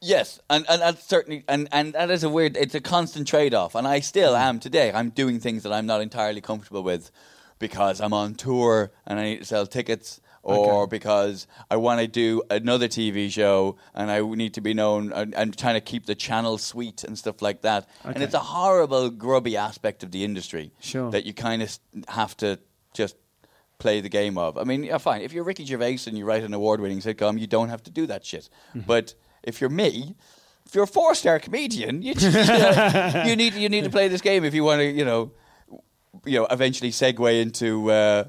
Speaker 2: Yes, and, and that's certainly and, and that is a weird it's a constant trade off and I still mm-hmm. am today. I'm doing things that I'm not entirely comfortable with because I'm on tour and I need to sell tickets or
Speaker 1: Okay.
Speaker 2: because I want to do another TV show and I need to be known and, and trying to keep the channel sweet and stuff like that. And it's a horrible grubby aspect of the industry
Speaker 1: Sure.
Speaker 2: that you kind of have to just play the game of. I mean, yeah, fine. If you're Ricky Gervais and you write an award-winning sitcom, you don't have to do that shit.
Speaker 1: Mm-hmm.
Speaker 2: But if you're me, if you're a four-star comedian, you, know, you need you need to play this game if you want to, you know, you know, eventually segue into uh,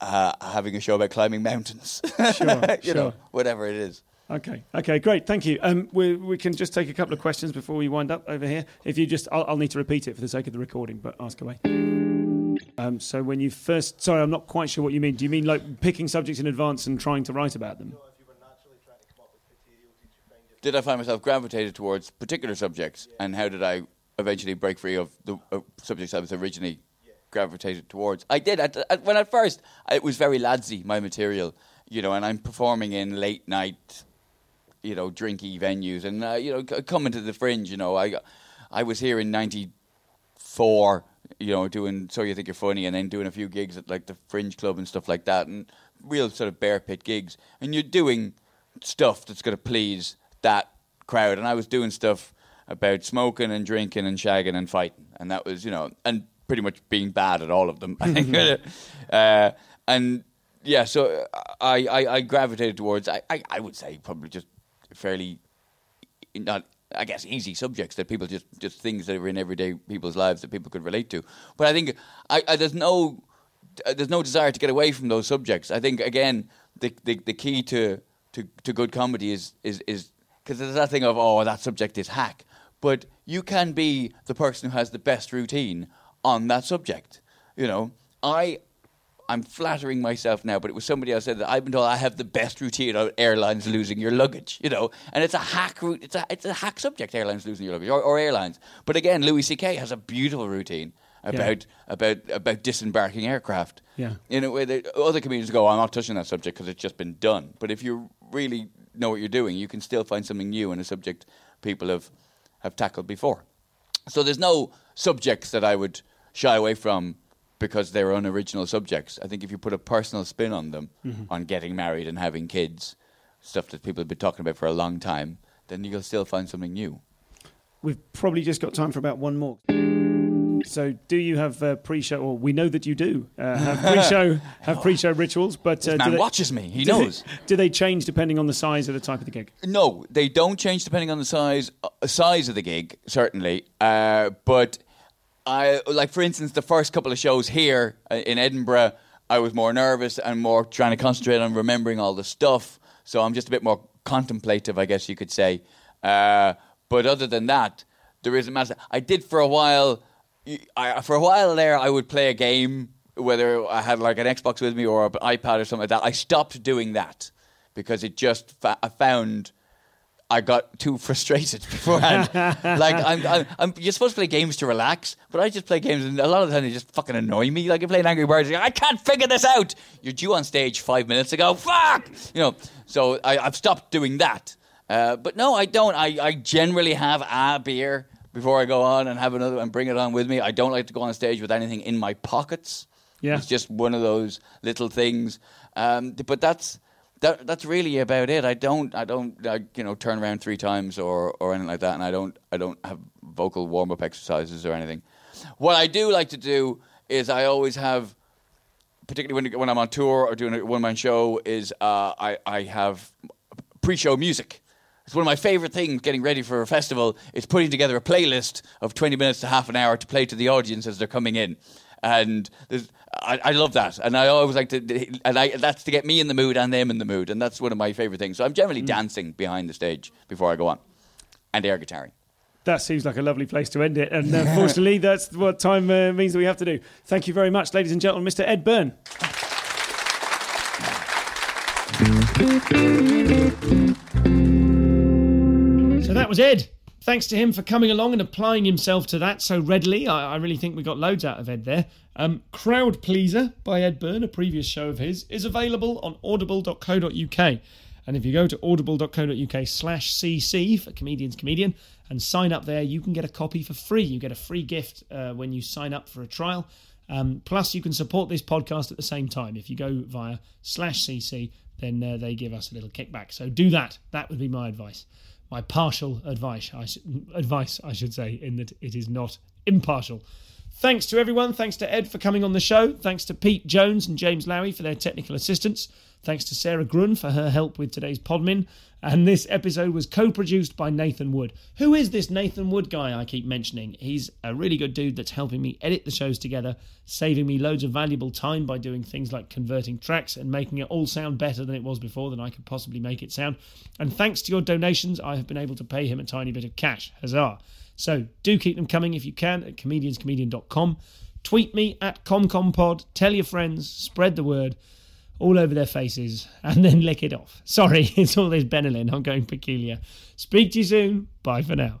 Speaker 2: uh, having a show about climbing mountains.
Speaker 1: Sure,
Speaker 2: you know, whatever it is.
Speaker 1: Okay. Okay. Great. Thank you. Um, we we can just take a couple of questions before we wind up over here. If you just, I'll, I'll need to repeat it for the sake of the recording, but ask away. Um, so when you first, sorry, I'm not quite sure what you mean. Do you mean like picking subjects in advance and trying to write about them?
Speaker 2: Did I find myself gravitated towards particular subjects, and how did I eventually break free of the uh, subjects I was originally gravitated towards? I did. At, at, when at first, it was very ladsy, my material, you know, and I'm performing in late night, you know, drinky venues, and uh, you know, c- coming to the fringe. You know, I, I was here in '94, you know, doing So You Think You're Funny, and then doing a few gigs at like the Fringe Club and stuff like that, and real sort of bear pit gigs, and you're doing stuff that's going to please that crowd, and I was doing stuff about smoking and drinking and shagging and fighting, and that was, you know, and pretty much being bad at all of them. I think, uh, and yeah, so I, I, I gravitated towards I, I, I would say probably just fairly not I guess easy subjects that people just just things that are in everyday people's lives that people could relate to. But I think I, I there's no uh, there's no desire to get away from those subjects. I think again the the, the key to, to to good comedy is is is because there's that thing of oh that subject is hack, but you can be the person who has the best routine on that subject. You know, I I'm flattering myself now, but it was somebody else said that I've been told I have the best routine on airlines losing your luggage, you know, and it's a hack route. It's a it's a hack subject, airlines losing your luggage, or, or airlines. But again, Louis C.K. has a beautiful routine about
Speaker 1: Yeah.
Speaker 2: about about disembarking aircraft.
Speaker 1: Yeah.
Speaker 2: in a way that other comedians go, I'm not touching that subject because it's just been done. But if you really know what you're doing, you can still find something new in a subject people have have tackled before. So there's no subjects that I would shy away from because they're unoriginal subjects. I think if you put a personal spin on them, on getting married and having kids, stuff that people have been talking about for a long time, then you'll still find something new.
Speaker 1: We've probably just got time for about one more. So, do you have uh, pre-show? Or we know that you do uh, have pre-show have pre-show rituals, but uh,
Speaker 2: man
Speaker 1: they,
Speaker 2: watches me. He
Speaker 1: do they-
Speaker 2: knows.
Speaker 1: do they change depending on the size or the type of the gig?
Speaker 2: No, they don't change depending on the size uh, size of the gig, certainly. Uh, but I like, for instance, the first couple of shows here uh, in Edinburgh, I was more nervous and more trying to concentrate on remembering all the stuff. So I'm just a bit more contemplative, I guess you could say. Uh, but other than that, there isn't massive. I did for a while. I, for a while there, I would play a game, whether I had like an Xbox with me or an iPad or something like that. I stopped doing that because it just fa- I found I got too frustrated beforehand. like I'm, I'm, I'm, you're supposed to play games to relax, but I just play games, and a lot of the time they just fucking annoy me. Like you're playing Angry Birds, I can't figure this out. You're due on stage five minutes ago. Fuck, you know. So I, I've stopped doing that. Uh, but no, I don't. I, I generally have a beer before I go on and have another and bring it on with me. I don't like to go on stage with anything in my pockets.
Speaker 1: Yeah.
Speaker 2: It's just one of those little things. Um, but that's that, that's really about it. I don't I don't I, you know turn around three times or, or anything like that, and I don't I don't have vocal warm up exercises or anything. What I do like to do is I always have, particularly when when I'm on tour or doing a one man show, is uh, I I have pre show music. It's one of my favorite things getting ready for a festival is putting together a playlist of 20 minutes to half an hour to play to the audience as they're coming in. And I, I love that. And I always like to, and I, that's to get me in the mood and them in the mood. And that's one of my favorite things. So I'm generally dancing behind the stage before I go on and air guitaring.
Speaker 1: That seems like a lovely place to end it. And unfortunately, that's what time uh, means that we have to do. Thank you very much, ladies and gentlemen, Mr. Ed Byrne. So that was Ed. Thanks to him for coming along and applying himself to that so readily. I, I really think we got loads out of Ed there. Um, Crowd Pleaser by Ed Byrne, a previous show of his, is available on audible.co.uk. And if you go to audible.co.uk slash cc for Comedians Comedian and sign up there, you can get a copy for free. You get a free gift uh, when you sign up for a trial. Um, plus, you can support this podcast at the same time. If you go via slash cc, then uh, they give us a little kickback. So do that. That would be my advice. My partial advice, I sh- advice, I should say, in that it is not impartial. Thanks to everyone. Thanks to Ed for coming on the show. Thanks to Pete Jones and James Lowy for their technical assistance. Thanks to Sarah Grun for her help with today's podmin. And this episode was co produced by Nathan Wood. Who is this Nathan Wood guy I keep mentioning? He's a really good dude that's helping me edit the shows together, saving me loads of valuable time by doing things like converting tracks and making it all sound better than it was before than I could possibly make it sound. And thanks to your donations, I have been able to pay him a tiny bit of cash. Huzzah! So do keep them coming if you can at comedianscomedian.com. Tweet me at ComComPod. Tell your friends. Spread the word all over their faces and then lick it off. Sorry, it's all this Benylin. I'm going peculiar. Speak to you soon. Bye for now.